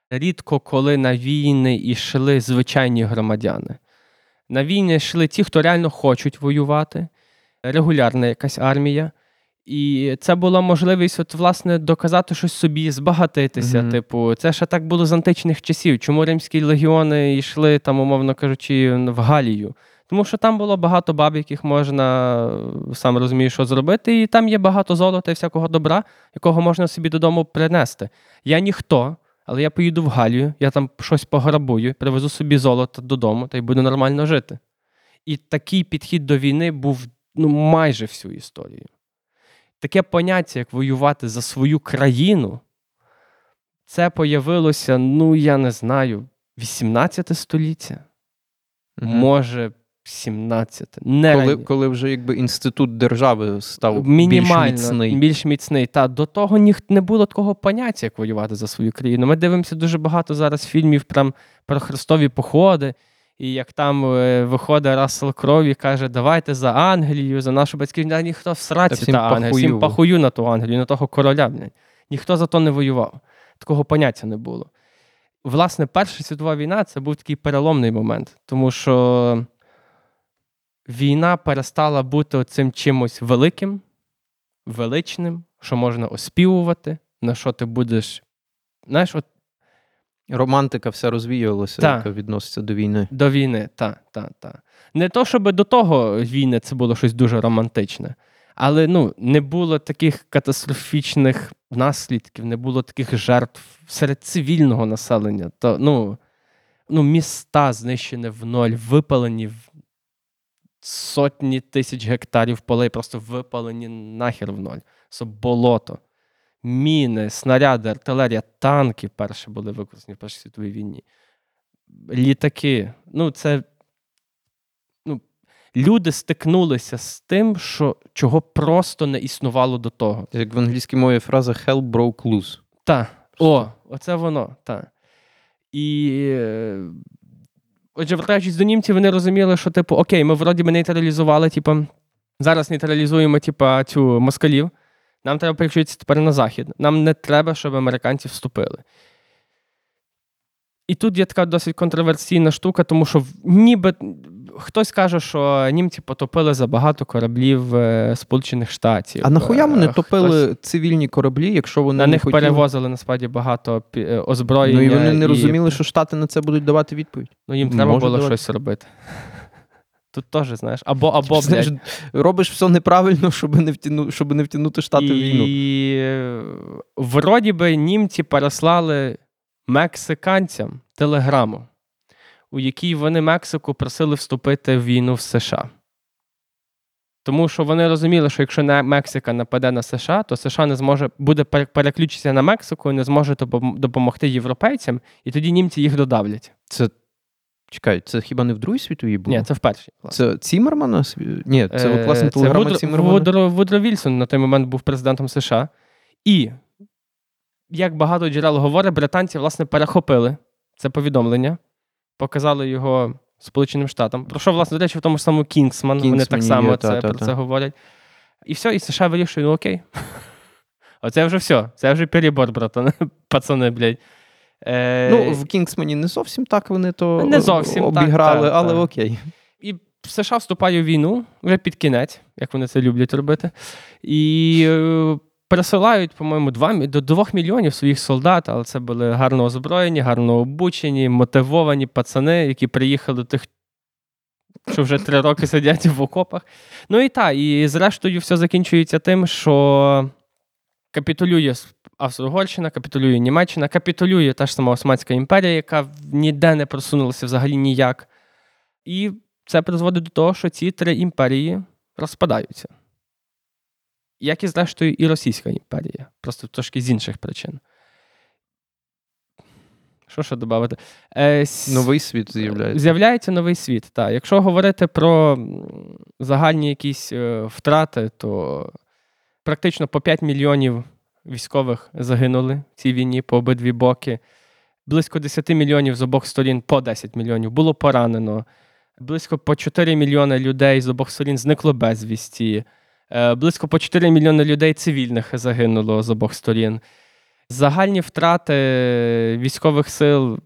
Рідко коли на війни йшли звичайні громадяни. На війни йшли ті, хто реально хочуть воювати, регулярна якась армія. І це була можливість, от, власне, доказати щось собі, збагатитися. Мгм. Типу, це ще так було з античних часів. Чому римські легіони йшли, там, умовно кажучи, в Галію? Тому що там було багато баб, яких можна, сам розумієш, що зробити, і там є багато золота і всякого добра, якого можна собі додому принести. Я ніхто, але я поїду в Галію, я там щось пограбую, привезу собі золото додому та й буду нормально жити. І такий підхід до війни був ну, майже всю історію. Таке поняття, як воювати за свою країну, це появилося, ну, я не знаю, 18 століття, Мгм. може, 17. Не коли, рані- коли вже якби інститут держави став більш міцний. більш міцний. Та до того ніх не було такого поняття, як воювати за свою країну. Ми дивимося дуже багато зараз фільмів прям про хрестові походи. І як там е, виходить Рассел Кроу і каже, давайте за Англію, за нашу батьківщину. Ніхто в сраці всім та Англія, всім пахую на ту Англію, на того короля. Блядь. Ніхто за то не воював. Такого поняття не було. Власне, Перша світова війна це був такий переломний момент, тому що війна перестала бути цим чимось великим, величним, що можна оспівувати, на що ти будеш. Знаєш, от Романтика вся розвіювалася, Так. яка відноситься до війни. до війни, та, та, та. Не то, щоб до того війни це було щось дуже романтичне, але ну, не було таких катастрофічних наслідків, не було таких жертв серед цивільного населення. То, ну, ну, міста знищені в ноль, випалені сотні тисяч гектарів полей, просто випалені нахер в ноль. Це болото. Міни, снаряди, артилерія, танки перші були використані в Першій світовій війні. Літаки. Ну, це. Ну, люди стикнулися з тим, що, чого просто не існувало до того. Як в англійській мові фраза hell broke loose. Та. О, оце воно. Та. І. Отже, вертаючись до німців, вони розуміли, що, типу, окей, ми вроді би нейтралізували, типу, зараз нейтралізуємо, типу, цю москалів. Нам треба переключитися тепер на захід. Нам не треба, щоб американці вступили. І тут є така досить контроверсійна штука, тому що ніби хтось каже, що німці потопили забагато кораблів е, Сполучених Штатів. А нахуя вони Е, топили хтось- цивільні кораблі, якщо вони на них хотіли? перевозили насправді багато е, озброєння. Ну і вони не розуміли, що Штати на це будуть давати відповідь. Ну їм треба Може було давати. щось робити. (laughs) Тут теж, знаєш, або, або Знаєш, блядь, робиш все неправильно, щоб не втягнути, щоб не втягнути Штати в війну. І вроді би німці переслали мексиканцям телеграму, у якій вони Мексику просили вступити в війну в США. Тому що вони розуміли, що якщо Мексика нападе на США, то США не зможе буде переключитися на Мексику і не зможе допомогти європейцям, і тоді німці їх додавлять. Це чекай, це хіба не в Другій світовій було? Ні, це в першій. Це Цімермана? Ні, це Е, власне телеграма Вудро, Цімермана. Вудро, Вудро Вільсон на той момент був президентом США. І, як багато джерел говорить, британці власне перехопили це повідомлення, показали його Сполученим Штатам. Про що, власне, до речі, в тому ж самому Кінгсман, вони так само є, це, та, про та. це говорять. І все, і США вирішує, ну окей. (laughs) Оце вже все. Це вже перебор, братан. (laughs) Пацани, блядь. Е, Ну, в Кінгсмані не зовсім так вони то Не зовсім обіграли, так, але так. окей. І США вступає в війну вже під кінець, як вони це люблять робити. І е, пересилають, по-моєму, 2, до 2 мільйонів своїх солдат, але це були гарно озброєні, гарно обучені, мотивовані пацани, які приїхали тих, що вже три роки сидять в окопах. Ну і так, і зрештою, все закінчується тим, що капітулює Австро-Угорщина, капітулює Німеччина, капітулює та ж сама Османська імперія, яка ніде не просунулася взагалі ніяк. І це призводить до того, що ці три імперії розпадаються. Як і, зрештою, і Російська імперія, просто трошки з інших причин. Що ще додати? Е, с- Новий світ з'являється. З'являється новий світ. Так. Якщо говорити про загальні якісь е, втрати, то практично по 5 мільйонів військових загинули в цій війні по обидві боки. Близько 10 мільйонів з обох сторін по 10 мільйонів було поранено. Близько по 4 мільйони людей з обох сторін зникло безвісті. Е, Близько по 4 мільйони людей цивільних загинуло з обох сторін. Загальні втрати військових сил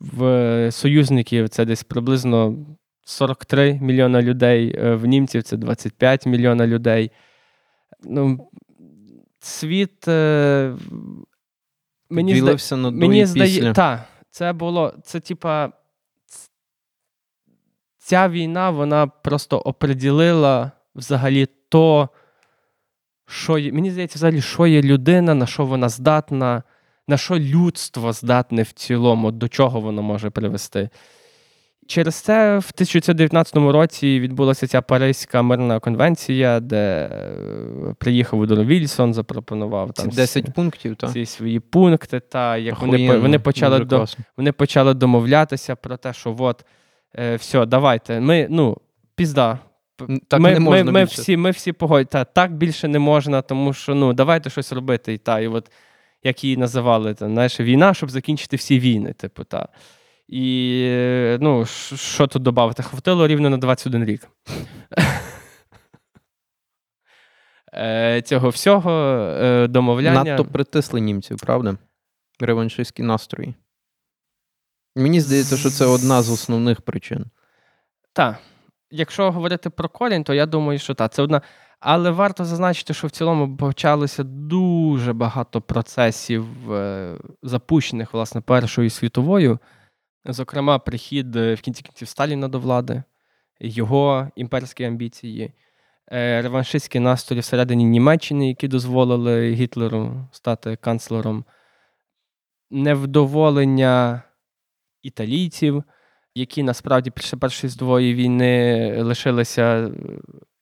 в союзників це десь приблизно 43 мільйона людей, е, в німців це 25 мільйона людей. Ну, світ. е, Мені, зда... Ділився на мені здає, після. та, це було. Це типа. Ця війна вона просто оприділила взагалі то, що є. Мені здається, взагалі, що є людина, на що вона здатна, на що людство здатне в цілому, до чого воно може привести. Через це в 1919 році відбулася ця Паризька мирна конвенція, де е, приїхав Удро Вільсон, запропонував Ці там 10 пунктів, так. ці свої пункти, та як вони, вони, почали до, вони почали домовлятися про те, що от, е, все, давайте, ми, ну, пізда. Так ми, не можна ми, ми більше. всі, ми всі погодь, та, так більше не можна, тому що ну, давайте щось робити. І, та, і от, як її називали, та, знаєш, війна, щоб закінчити всі війни. Типу, та. І ну, що тут додати? Хватило рівно на 21 рік. (laughs) Е, Цього всього е, домовляння. Надто притисли німців, правда? Реваншистські настрої. Мені здається, що це одна з основних причин. Так. Якщо говорити про корінь, то я думаю, що так, це одна. Але варто зазначити, що в цілому почалося дуже багато процесів, е, запущених, власне, Першою світовою. Зокрема, прихід е, в кінці кінців Сталіна до влади, його імперські амбіції, е, реваншистські настрої всередині Німеччини, які дозволили Гітлеру стати канцлером, невдоволення італійців, які насправді після Першої світової війни лишилися е,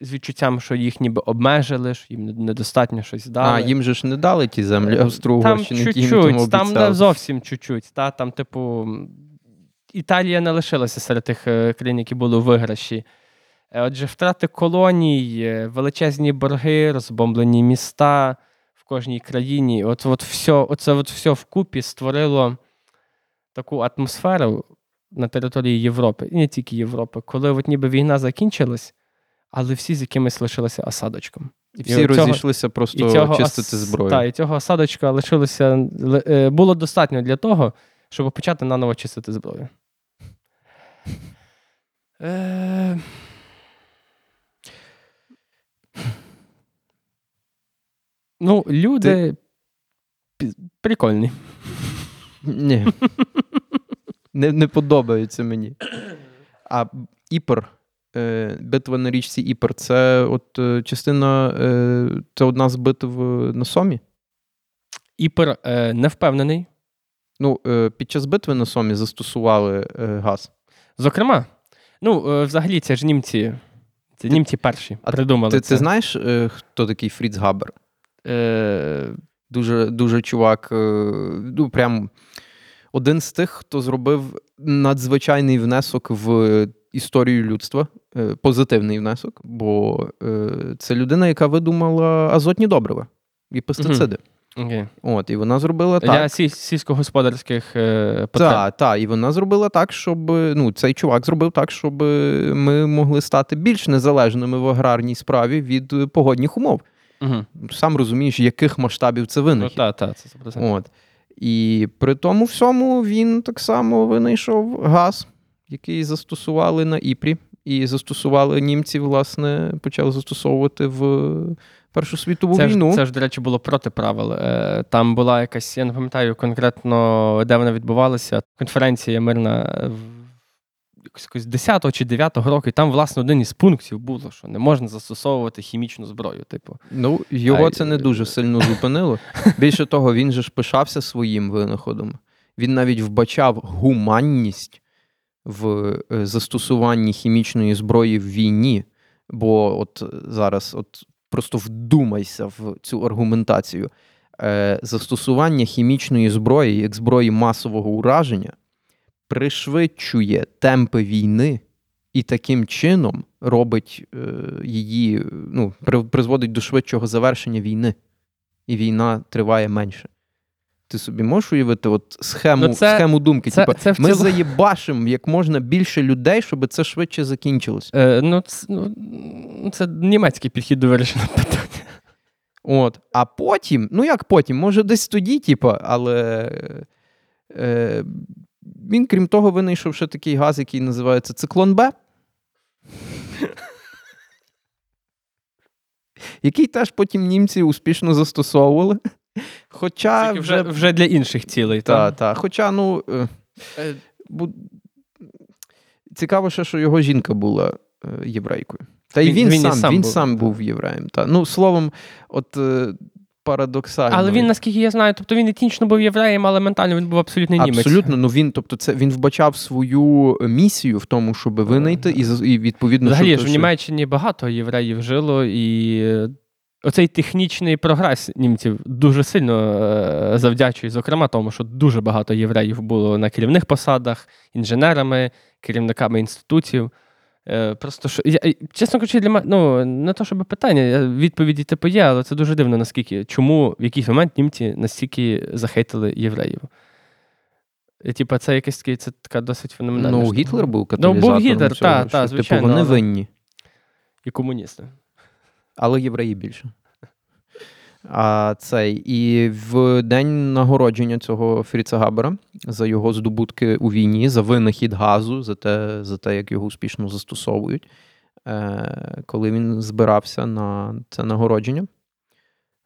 з відчуттям, що їх ніби обмежили, що їм недостатньо щось дали. А, їм же ж не дали ті землі Австро-Угорщини, які їм там там да, зовсім чуть-чуть. Та, там, типу, Італія не лишилася серед тих е, країн, які були у виграші. Е, Отже, втрати колоній, е, величезні борги, розбомблені міста в кожній країні. От, от все, оце от все вкупі створило таку атмосферу на території Європи, і не тільки Європи, коли от ніби війна закінчилась, але всі з якимось лишилися осадочком. І І всі цього- розійшлися просто чистити зброю. Так, і цього осадочка лишилося е, було достатньо для того, щоб почати наново чистити зброю. Е... Ну, люди пі- прикольні. Ні. (laughs) Не, не подобається мені. А Іпр, е, битва на річці Іпр, це от е, частина, е, це одна з битв на Сомі. Іпер не впевнений. Ну, під час битви на Сомі застосували газ. Зокрема, ну, взагалі, це ж німці. Це німці перші А придумали. Ти, це. ти знаєш, хто такий Фріц Габер? Е, Дуже, дуже чувак, ну, прям один з тих, хто зробив надзвичайний внесок в історію людства, е, позитивний внесок, бо е, це людина, яка видумала азотні добрива і пестициди. окей. От, і вона зробила Для так. сіль- сільськогосподарських е, потреб. Так, так, і вона зробила так, щоб ну, цей чувак зробив так, щоб ми могли стати більш незалежними в аграрній справі від погодних умов. Угу. Сам розумієш, яких масштабів це Ну, винахід. так, так, це 100%. От. І при тому всьому він так само винайшов газ, який застосували на Іпрі. І застосували німці, власне, почали застосовувати в Першу світову Це війну. ж, це ж, до речі, було проти правил. Е, Там була якась, я не пам'ятаю конкретно, де вона відбувалася. Конференція мирна в- якось- якось 10 чи 9 року, і там, власне, один із пунктів було, що не можна застосовувати хімічну зброю. Типу, Ну, його А, це не дуже сильно зупинило. Більше того, він же ж пишався своїм винаходом. Він навіть вбачав гуманність в е, застосуванні хімічної зброї в війні. Бо от зараз, от просто вдумайся в цю аргументацію. Е, Застосування хімічної зброї як зброї масового ураження пришвидшує темпи війни і таким чином робить е, її, ну, при, призводить до швидшого завершення війни. І війна триває менше. Ти собі можеш уявити от схему, Ну, це- схему думки? це- Типа, це в ми цілому- заєбашимо як можна більше людей, щоб це швидше закінчилось. е, ну, це, ну, це німецький підхід до вирішення питання. От. А потім, ну як потім, може десь тоді, типа, але е, він, крім того, винайшов ще такий газ, який називається циклон Б. Який теж потім німці успішно застосовували. Хоча Тільки вже, вже. для інших цілей. Та, Та, та. Хоча, ну. е, Е, бу- Цікаво ще, що його жінка була е, єврейкою. Та й Він- він, сам, сам він був, сам був євреєм. Та. Ну, словом, от парадоксально. Але він, наскільки я знаю, тобто він етнічно був євреєм, але ментально він був абсолютно німець. Абсолютно, ну він, тобто, це він вбачав свою місію в тому, щоб винайти, і, і відповідно, Взагалі ж в Німеччині багато євреїв жило, і е, оцей технічний прогрес німців дуже сильно е, завдячує, зокрема, тому, що дуже багато євреїв було на керівних посадах, інженерами, керівниками інститутів. Е, Просто що я, чесно кажучи, для мене ну не то, щоб питання, відповіді типу є, але це дуже дивно, наскільки чому в якийсь момент німці настільки захейтили євреїв. Типа, це якесь таке, це така досить феноменальна. Ну, штука. Гітлер був Ну, каталізатором був Гітлер, так, та, звичайно. типу, вони але- винні, і комуністи. але євреї більше. А цей, і в день нагородження цього Фріца Габера за його здобутки у війні, за винахід газу, за те, за те, як його успішно застосовують, е, коли він збирався на це нагородження,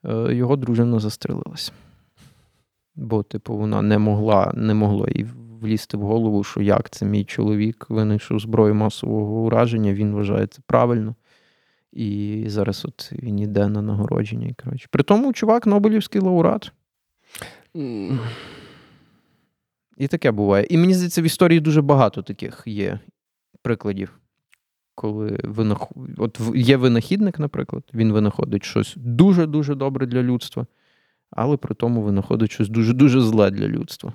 е, його дружина застрелилася. Бо, типу, вона не могла, не могла їй влізти в голову, що як це мій чоловік винайшов зброю масового ураження, він вважає це правильно. І зараз от він іде на нагородження. Коротше. При чувак, Нобелівський лауреат. І таке буває. І мені здається, в історії дуже багато таких є прикладів. Коли винах... от є винахідник, наприклад, він винаходить щось дуже-дуже добре для людства, але при тому винаходить щось дуже-дуже зле для людства.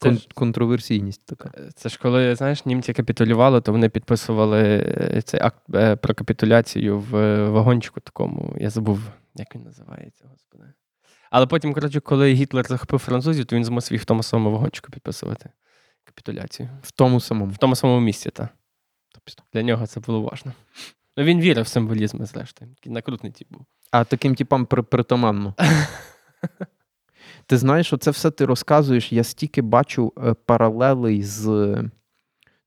Це Кон- ж- Контроверсійність така. Це ж коли, знаєш, німці капітулювали, то вони підписували е, цей акт е, про капітуляцію в е, вагончику такому. Я забув, як він називається, господи. Але потім, коротше, коли Гітлер захопив французів, то він змусив їх в тому самому вагончику підписувати капітуляцію. В тому самому. В тому самому місці, так. Для нього це було важно. Ну, він вірив в символізми, зрештою. Такий накрутний тип був. А таким типам при- притаманно. (laughs) Ти знаєш, оце все ти розказуєш. Я стільки бачу е, паралелей з е,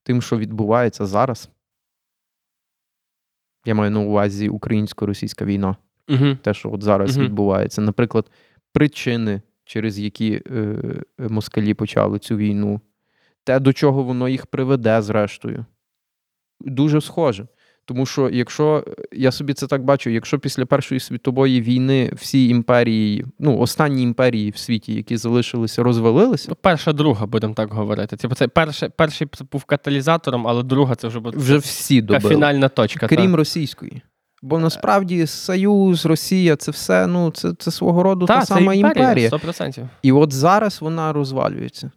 тим, що відбувається зараз. Я маю на увазі українсько-російська війна. Угу. Те, що от зараз Мгм. відбувається. Наприклад, причини, через які е, е, москалі почали цю війну, те, до чого воно їх приведе, зрештою. Дуже схоже. Тому що, якщо е, я собі це так бачу, якщо після Першої світової війни всі імперії, ну, останні імперії в світі, які залишилися, розвалилися, Ну, перша, друга, будемо так говорити. Типу, це перше, перший був каталізатором, але друга це вже буде вже всі така добили. фінальна точка. Крім та. російської. Бо насправді Союз, Росія це все, ну, це, це свого роду та, Та, сама імперія. імперія, 100%. І от зараз вона розвалюється.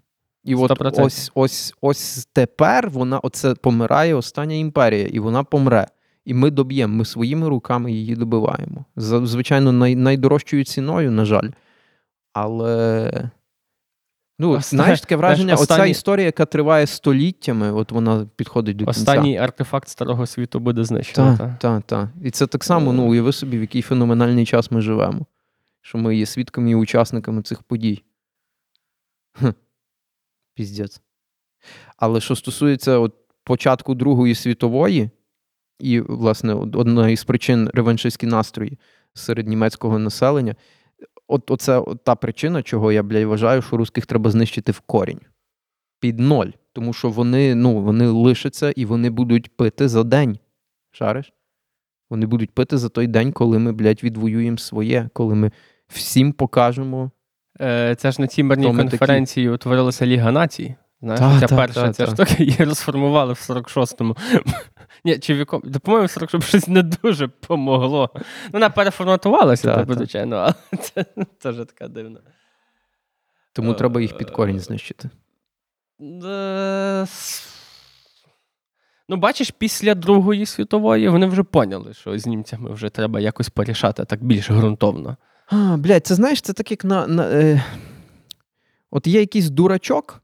І от 100%. ось, ось, ось тепер вона оце помирає остання імперія, і вона помре. І ми доб'ємо, ми своїми руками її добиваємо. Звичайно, най, найдорожчою ціною, на жаль. Але. Ну, Оста- знаєш, таке враження, знаєш, оця історія, яка триває століттями, от вона підходить до кінця. Останній артефакт старого світу буде знищено. Так, та. так, так. І це так само, ну, уяви собі, в який феноменальний час ми живемо. Що ми є свідками і учасниками цих подій. Піздець. Але що стосується от початку Другої світової, і, власне, одна із причин реваншистські настрої серед німецького населення, от оце от та причина, чого я, блядь, вважаю, що русських треба знищити в корінь. Під ноль. Тому що вони, ну, вони лишаться і вони будуть пити за день. Шариш? Вони будуть пити за той день, коли ми, блядь, відвоюємо своє, коли ми всім покажемо. Е, Це ж на Хто ми такі? конференції утворилася Ліга націй. Знаєш, Та, ця та, перша та, ця штука її розформували в 46-му. (laughs) Ні, чи в якому. Да, по-моєму, 46-му щось не дуже помогло. Ну, Вона переформатувалася, Та, та. звичайно, але (laughs) це теж така дивна. Тому Е, треба їх під корінь знищити. Е, Ну, бачиш, після Другої світової вони вже поняли, що з німцями вже треба якось порішати так більш ґрунтовно. А, блядь, це знаєш, це так як на. на е... От є якийсь дурачок,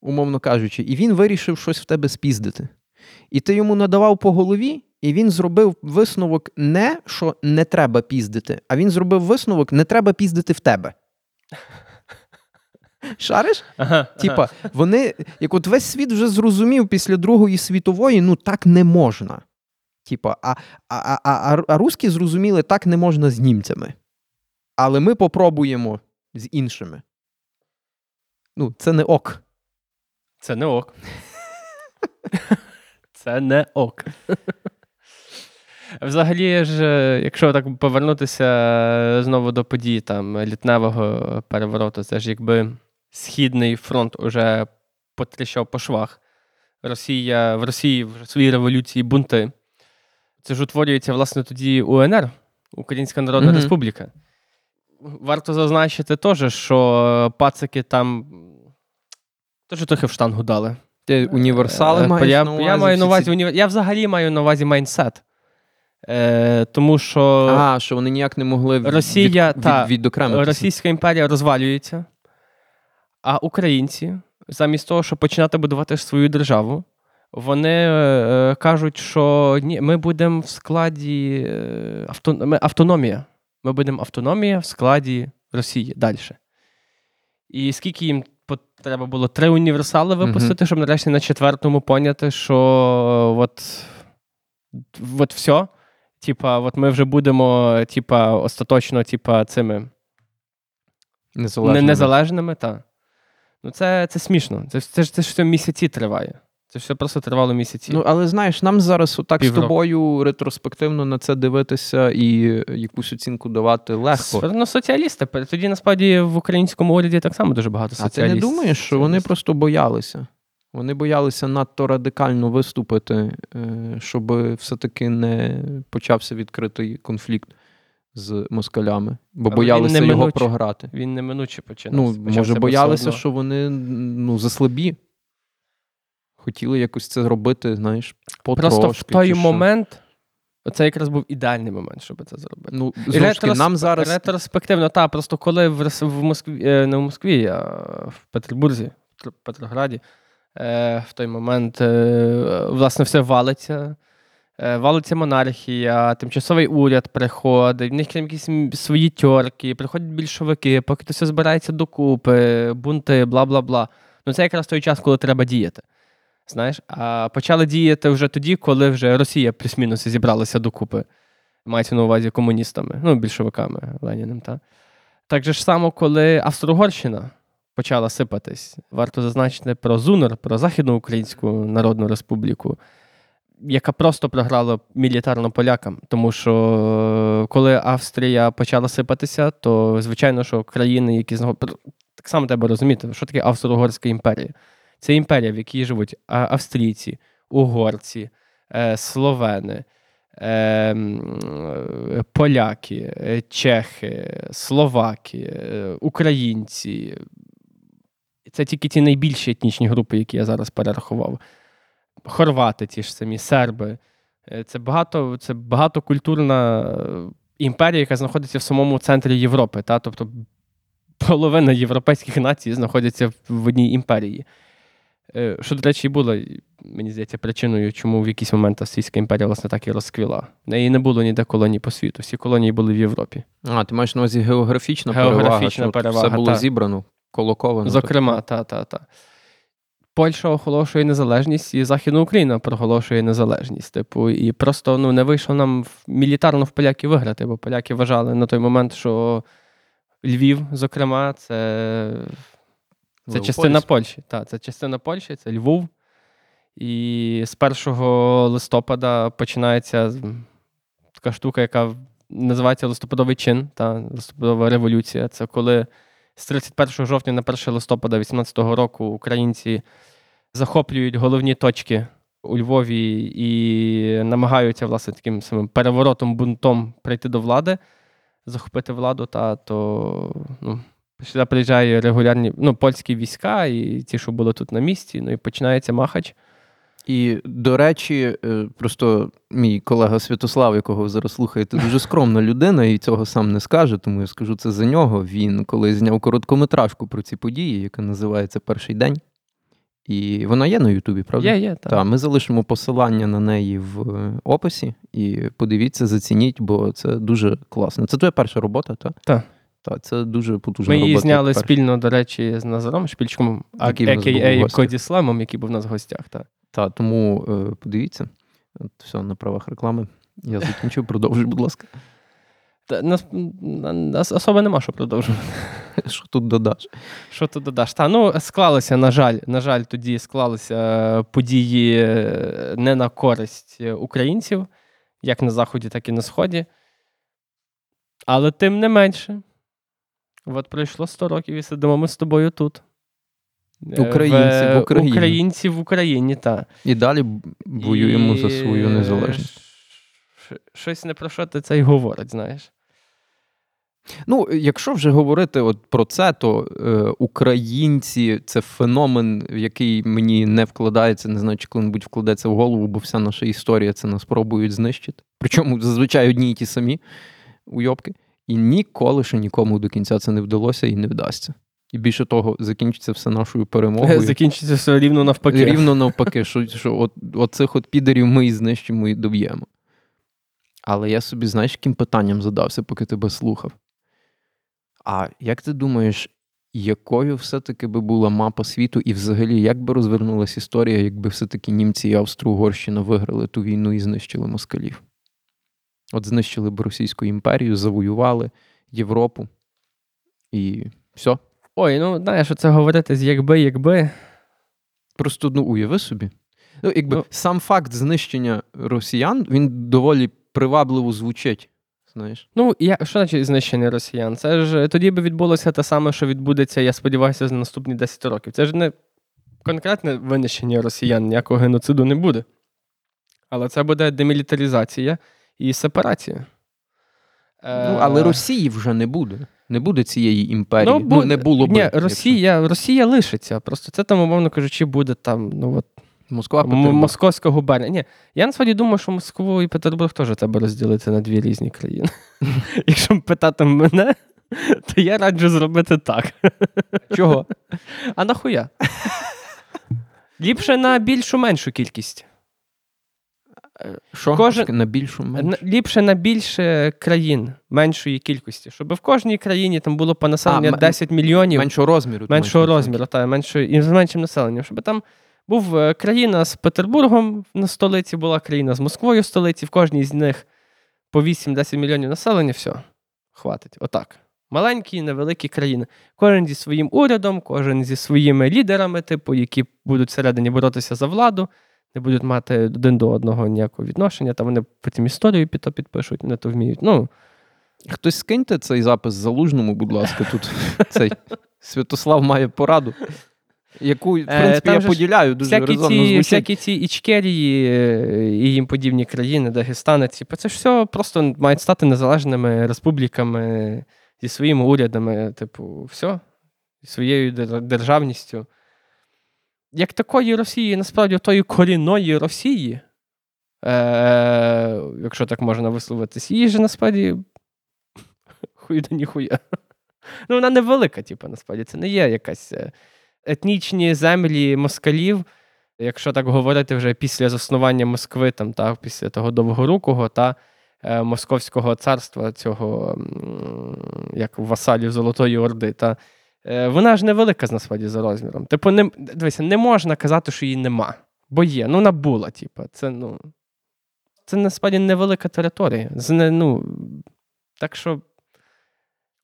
умовно кажучи, і він вирішив щось в тебе спіздити. І ти йому надавав по голові, і він зробив висновок не, що не треба піздити, а він зробив висновок, не треба піздити в тебе. Шариш? Ага, Типа, вони, як от весь світ вже зрозумів після Другої світової, ну так не можна. Типа, а, а, а, а, а русські зрозуміли, так не можна з німцями. Але ми попробуємо з іншими. Ну, це не ок. Це не ок. (laughs) Це не ок. (laughs) Взагалі ж, е, якщо так повернутися е, знову до подій там літневого перевороту, це ж якби Східний фронт уже потріщав по швах. Росія в Росії в свої революції бунти. Це ж утворюється, власне, тоді УНР, Українська Народна Мгм. Республіка. Варто зазначити теж, що пацики там теж трохи в штангу дали. Ти універсали Е, маєш я, на увазі? я маю на увазі універ... Я взагалі маю на увазі майнсет. Е, тому що А, що вони ніяк не могли від, Росія від, та від. Російська імперія розвалюється, а українці, замість того, щоб починати будувати свою державу, вони е, кажуть, що ні, ми будемо в складі е, авто, автономія. Ми будемо автономія в складі Росії далі. І скільки їм треба було три універсали випустити, щоб нарешті на четвертому поняти, що от, от все. Типа, от ми вже будемо, типа, остаточно, типа, цими Незалежними. не, незалежними, та. Ну, це, це смішно. Це, ж- це, ж- це ж все місяці триває. Це все просто тривало місяці. Ну, але знаєш, нам зараз отак з тобою ретроспективно на це дивитися і якусь оцінку давати легко. Ну, соціалісти. Тоді насправді в українському уряді так само дуже багато соціалістів. А ти не думаєш, що вони просто боялися? Вони боялися надто радикально виступити, е, щоб все-таки не почався відкритий конфлікт з москалями, бо Але боялися його програти. Він неминуче починав. Ну, може, боялися, що вони ну, заслабі. Хотіли якось це робити, знаєш, потрошки. Просто в той момент, це якраз був ідеальний момент, щоб це зробити. Ну, знову Ретросп- нам зараз Ретроспективно, та, просто коли в, в Москві, е, не в Москві, а в Петербурзі, в Петрограді, е, в той момент, е, власне, все валиться. Е, Валиться монархія, тимчасовий уряд приходить, в них там якісь свої тьорки, приходять більшовики, поки це все збирається докупи, бунти, бла бла бла. Ну це якраз той час, коли треба діяти. Знаєш, а почали діяти вже тоді, коли вже Росія плюс-мінус зібралася докупи. Мається на увазі комуністами, ну, більшовиками Леніним. Та? Так же ж само, коли Австро-Угорщина почала сипатись, варто зазначити про ЗУНР, про Західноукраїнську Народну Республіку, яка просто програла мілітарно полякам. Тому що е, коли Австрія почала сипатися, то звичайно, що країни, які. Так само треба розуміти, що таке Австро-Угорська імперія. Це імперія, в якій живуть австрійці, угорці, е, словени, е, е, поляки, чехи, словаки, українці. Це тільки ті найбільші етнічні групи, які я зараз перерахував. Хорвати, ті ж самі, серби. Це багато, це багатокультурна імперія, яка знаходиться в самому центрі Європи. Та? Тобто половина європейських націй знаходяться в одній імперії. Е, Що, до речі, було, мені здається, причиною, чому в якийсь момент Австрійська імперія власне так і розквіла. Неї не було ніде колоній по світу. Всі колонії були в Європі. А, ти маєш на увазі географічна, Географічна перевага, що перевага, все було так. зібрано, колоковано. Зокрема, та, та, та. Польща оголошує незалежність, і Західна Україна проголошує незалежність. Типу, і просто ну, не вийшло нам мілітарно в поляків виграти, бо поляки вважали на той момент, що Львів, зокрема, це Це Леопольськ. частина Польщі. Так, це частина Польщі, це Львов. І з 1 листопада починається така штука, яка називається листопадовий чин, та листопадова революція. Це коли з 31 жовтня на 1 листопада 18 року українці захоплюють головні точки у Львові і намагаються власне таким самим переворотом, бунтом прийти до влади, захопити владу, та то ну, Сюди приїжджає регулярні ну, польські війська, і ті, що були тут на місці, ну і починається махач. І, до речі, е, просто мій колега Святослав, якого ви зараз слухаєте, дуже скромна людина і цього сам не скаже, тому я скажу це за нього. Він колись зняв короткометражку про ці події, яка називається Перший день. І вона є на Ютубі, правда? Є, є. Так. Так, ми залишимо посилання на неї в е, описі і подивіться, зацініть, бо це дуже класно. Це твоя перша робота, так? Так. Так, це дуже потужна Ми робота. її зняли перша. спільно, до речі, з Назаром Шпільчиком, а-. Коді Слемом, який був у нас в гостях. Так. Так, тому е, подивіться. От все на правах реклами. Я закінчив, продовжуй, будь ласка. Та, нас, нас особо нема що продовжувати. Що тут додаш? Що ти додаш? Та, ну, склалися, на жаль, на жаль, тоді склалися події е, не на користь е, українців. як на Заході, так і на Сході. Але тим не менше, от пройшло 100 років і сидимо ми з тобою тут. Е, Українці в Україні. Українці в Україні, так. І далі воюємо за свою незалежність. Щось не про що ти це й говорить, знаєш. Ну, якщо вже говорити от про це, то е, українці це феномен, в який мені не вкладається, не знаю, чи коли-небудь вкладеться в голову, бо вся наша історія це нас пробують знищити. Причому зазвичай одні й ті самі уйобки. І ніколи ще нікому до кінця це не вдалося і не вдасться. І більше того, закінчиться все нашою перемогою. Закінчиться все рівно навпаки. Рівно навпаки, що, що от, от цих от підерів ми і знищимо і доб'ємо. Але я собі, знаєш, яким питанням задався, поки тебе слухав. А як ти думаєш, якою все-таки би була мапа світу, і взагалі як би розвернулася історія, якби все-таки німці і Австро-Угорщина виграли ту війну і знищили москалів? От знищили б Російську імперію, завоювали Європу і все. Ой, ну знаєш, це говорити з якби, якби. Просто ну, уяви собі. Ну, якби Ну. сам факт знищення росіян він доволі привабливо звучить. Знаєш? Ну, я, що значить знищення росіян? Це ж тоді би відбулося те саме, що відбудеться, я сподіваюся, за наступні 10 років. Це ж не конкретне винищення росіян, ніякого геноциду не буде. Але це буде демілітаризація і сепарація. Ну, але Росії вже не буде. Не буде цієї імперії. Ну, бу- не було б. Ні, Росія, Росія лишиться. Просто це там, умовно кажучи, буде там, ну от Москва, Петербург. Московська губернія. Ні, я насправді думаю, що Москву і Петербург теж треба розділити на дві різні країни. (laughs) Якщо питати мене, то я раджу зробити так. Чого? (laughs) А нахуя? Ліпше на більшу меншу кількість. Що? Кожен- На більшу меншу? Ліпше на більше країн меншої кількості. Щоб в кожній країні там було по населенню А, м- 10 мільйонів Меншого розміру. меншого розміру, та, меншою, і з меншим населенням. Щоб там був е, країна з Петербургом на столиці, була країна з Москвою в столиці, в кожній з них по 8-10 мільйонів населення, все, хватить. Отак. Маленькі, невеликі країни. Кожен зі своїм урядом, кожен зі своїми лідерами, типу, які будуть всередині боротися за владу, не будуть мати один до одного ніякого відношення, там вони потім історію під то підпишуть, вони то вміють. Ну, Хтось скиньте цей запис залужному, будь ласка, тут цей Святослав має пораду, яку, в Е, принципі, там я поділяю, дуже всякі резонно ці, звучить. всякі ці Ічкерії е, і їм подібні країни, Дагестани, типу, це ж все просто мають стати незалежними республіками зі своїми урядами, типу, все, зі своєю державністю. Як такої Росії, насправді, тої корінної Росії, е, якщо так можна висловитись, її ж насправді (laughs) хуй да ніхуя. Ну, вона невелика, типу, насправді. Це не є якась е, етнічні землі москалів, якщо так говорити вже після заснування Москви, там, та, після того довгорукого та е, Московського царства, цього як васалів Золотої Орди. Та, вона ж невелика насправді за розміром. Типу, не, дивися, не можна казати, що її нема. Бо є, ну вона була, типу, це, ну, це насправді невелика територія. Це ну, так що.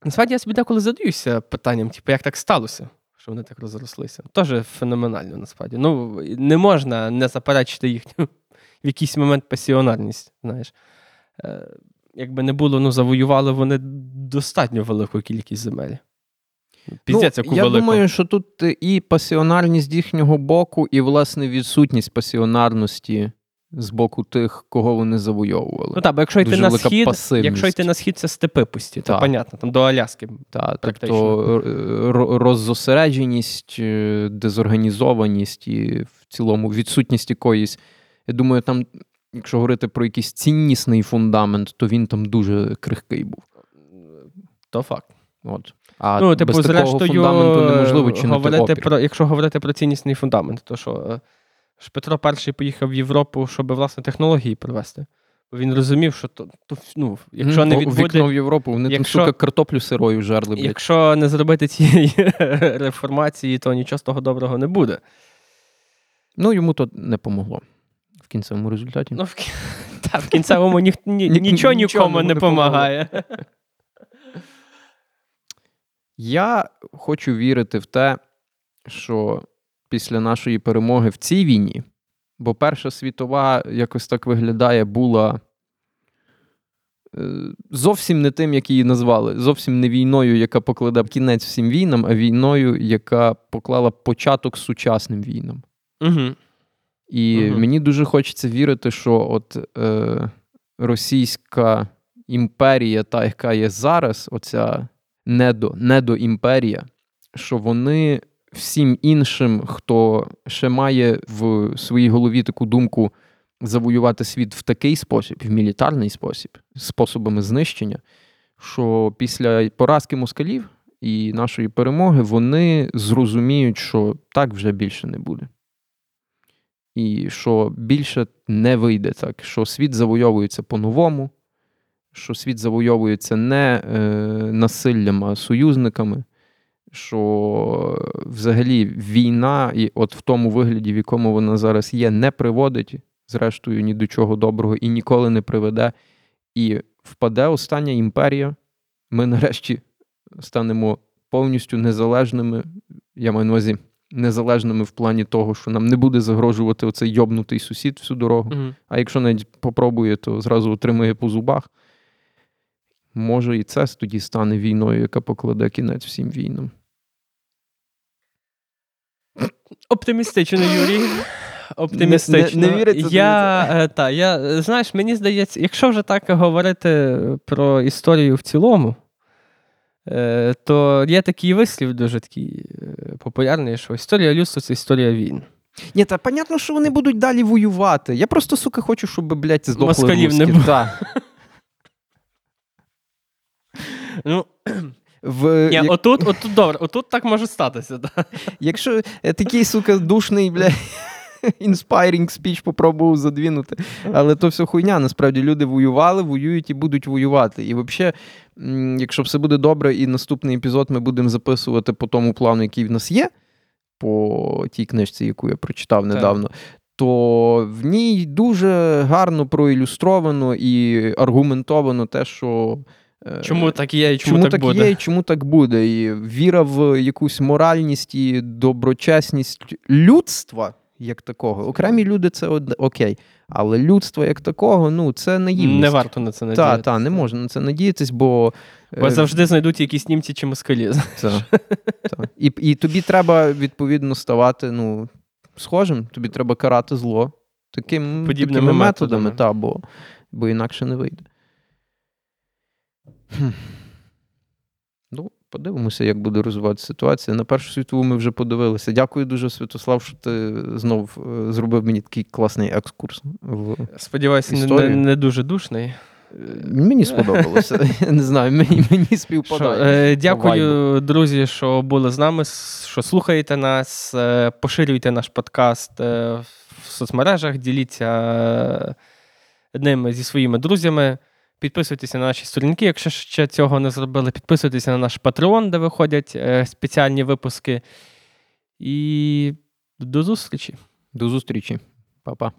Насправді я собі деколи задаюся питанням, типу, як так сталося, що вони так розрослися. Теж феноменально, насправді. Ну, не можна не заперечити їхню в якийсь момент пасіонарність. Знаєш. Е, якби не було, ну, завоювали вони достатньо велику кількість земель. Піздець, яку ну, я велику. думаю, що тут і пасіонарність їхнього боку, і, власне, відсутність пасіонарності з боку тих, кого вони завойовували. Ну так, бо якщо йти Дуже на схід, пасивність. якщо йти на схід, це степи пусті, то Так. понятно, там до Аляски. Та, практично. тобто роззосередженість, е, дезорганізованість і в цілому відсутність якоїсь. Я думаю, там, якщо говорити про якийсь ціннісний фундамент, то він там дуже крихкий був. То факт. От. А ну, типу, без такого зрештою, фундаменту неможливо чинити говорити опір. про, якщо говорити про ціннісний фундамент, то що е, ж Петро І поїхав в Європу, щоб власне технології привезти. Він розумів, що то, то ну, якщо не відбуде, Вікно в Європу, вони якщо- там, сука, картоплю сирою жерли, блядь. якщо не зробити цієї (laughs) реформації, то нічого з того доброго не буде. Ну, йому то не помогло в кінцевому результаті. Ну, в, (laughs) та, в кінцевому ні, ні, Ні- нічого нікому не допомагає. Я хочу вірити в те, що після нашої перемоги в цій війні, бо Перша світова якось так виглядає, була зовсім не тим, як її назвали. Зовсім не війною, яка покладе кінець всім війнам, а війною, яка поклала початок сучасним війнам. Угу. І Мгм. мені дуже хочеться вірити, що от е, російська імперія, та, яка є зараз, оця недо, недоімперія, що вони всім іншим, хто ще має в своїй голові таку думку завоювати світ в такий спосіб, в мілітарний спосіб, способами знищення, що після поразки москалів і нашої перемоги вони зрозуміють, що так вже більше не буде. І що більше не вийде так, що світ завойовується по-новому, що світ завойовується не е, насиллям, а союзниками, що взагалі війна, і от в тому вигляді, в якому вона зараз є, не приводить, зрештою, ні до чого доброго і ніколи не приведе. І впаде остання імперія. Ми нарешті станемо повністю незалежними. Я маю на увазі незалежними в плані того, що нам не буде загрожувати оцей йобнутий сусід всю дорогу. Угу. А якщо навіть попробує, то зразу отримує по зубах. Може, і це тоді стане війною, яка покладе кінець всім війнам. Оптимістично, Юрій. Оптимістично. Не- не- не віриться, я, е, та, я, знаєш, мені здається, якщо вже так говорити про історію в цілому, е, то є такий вислів дуже такий е, популярний, що історія людства це історія війн. Ні, та понятно, що вони будуть далі воювати. Я просто, сука, хочу, щоб, блядь, здохли Москалів не було. Та. (laughs) Ну, (clears throat) В, ні, як- отут, отут добре, отут так може статися. Да. (laughs) Якщо такий, сука, душний, бля, (laughs) inspiring speech попробував задвінути. Але то все хуйня. Насправді люди воювали, воюють і будуть воювати. І взагалі, якщо все буде добре, і наступний епізод ми будемо записувати по тому плану, який в нас є, по тій книжці, яку я прочитав недавно. То в ній дуже гарно проілюстровано і аргументовано те, що е, Чому так є і чому, чому так, так, буде? є і чому так буде. І віра в якусь моральність і доброчесність людства як такого. Окремі люди це од- окей. Але людство як такого, ну це наївність. Не варто на це надіятися. Так, та, не можна на це надіятись, бо. Бо е, завжди знайдуть якісь німці чи москалі. та, та. І, і тобі треба відповідно ставати ну, схожим, тобі треба карати зло таким, Подібними такими методами. методами, та, бо, бо інакше не вийде. Хм. Ну, подивимося, як буде розвиватися ситуація. На першу світову ми вже подивилися. Дякую дуже, Святослав, що ти знов е, зробив мені такий класний екскурс. В... Сподіваюся, не, не, не дуже душний. Мені сподобалося. (laughs) Не знаю, мені, мені співпадає. е, дякую, друзі, що були з нами, що слухаєте нас. Е, поширюйте наш подкаст е, в соцмережах, діліться е, ними зі своїми друзями. Підписуйтеся на наші сторінки, якщо ще цього не зробили. Підписуйтеся на наш Patreon, де виходять е, спеціальні випуски. І до зустрічі. До зустрічі. Па-па.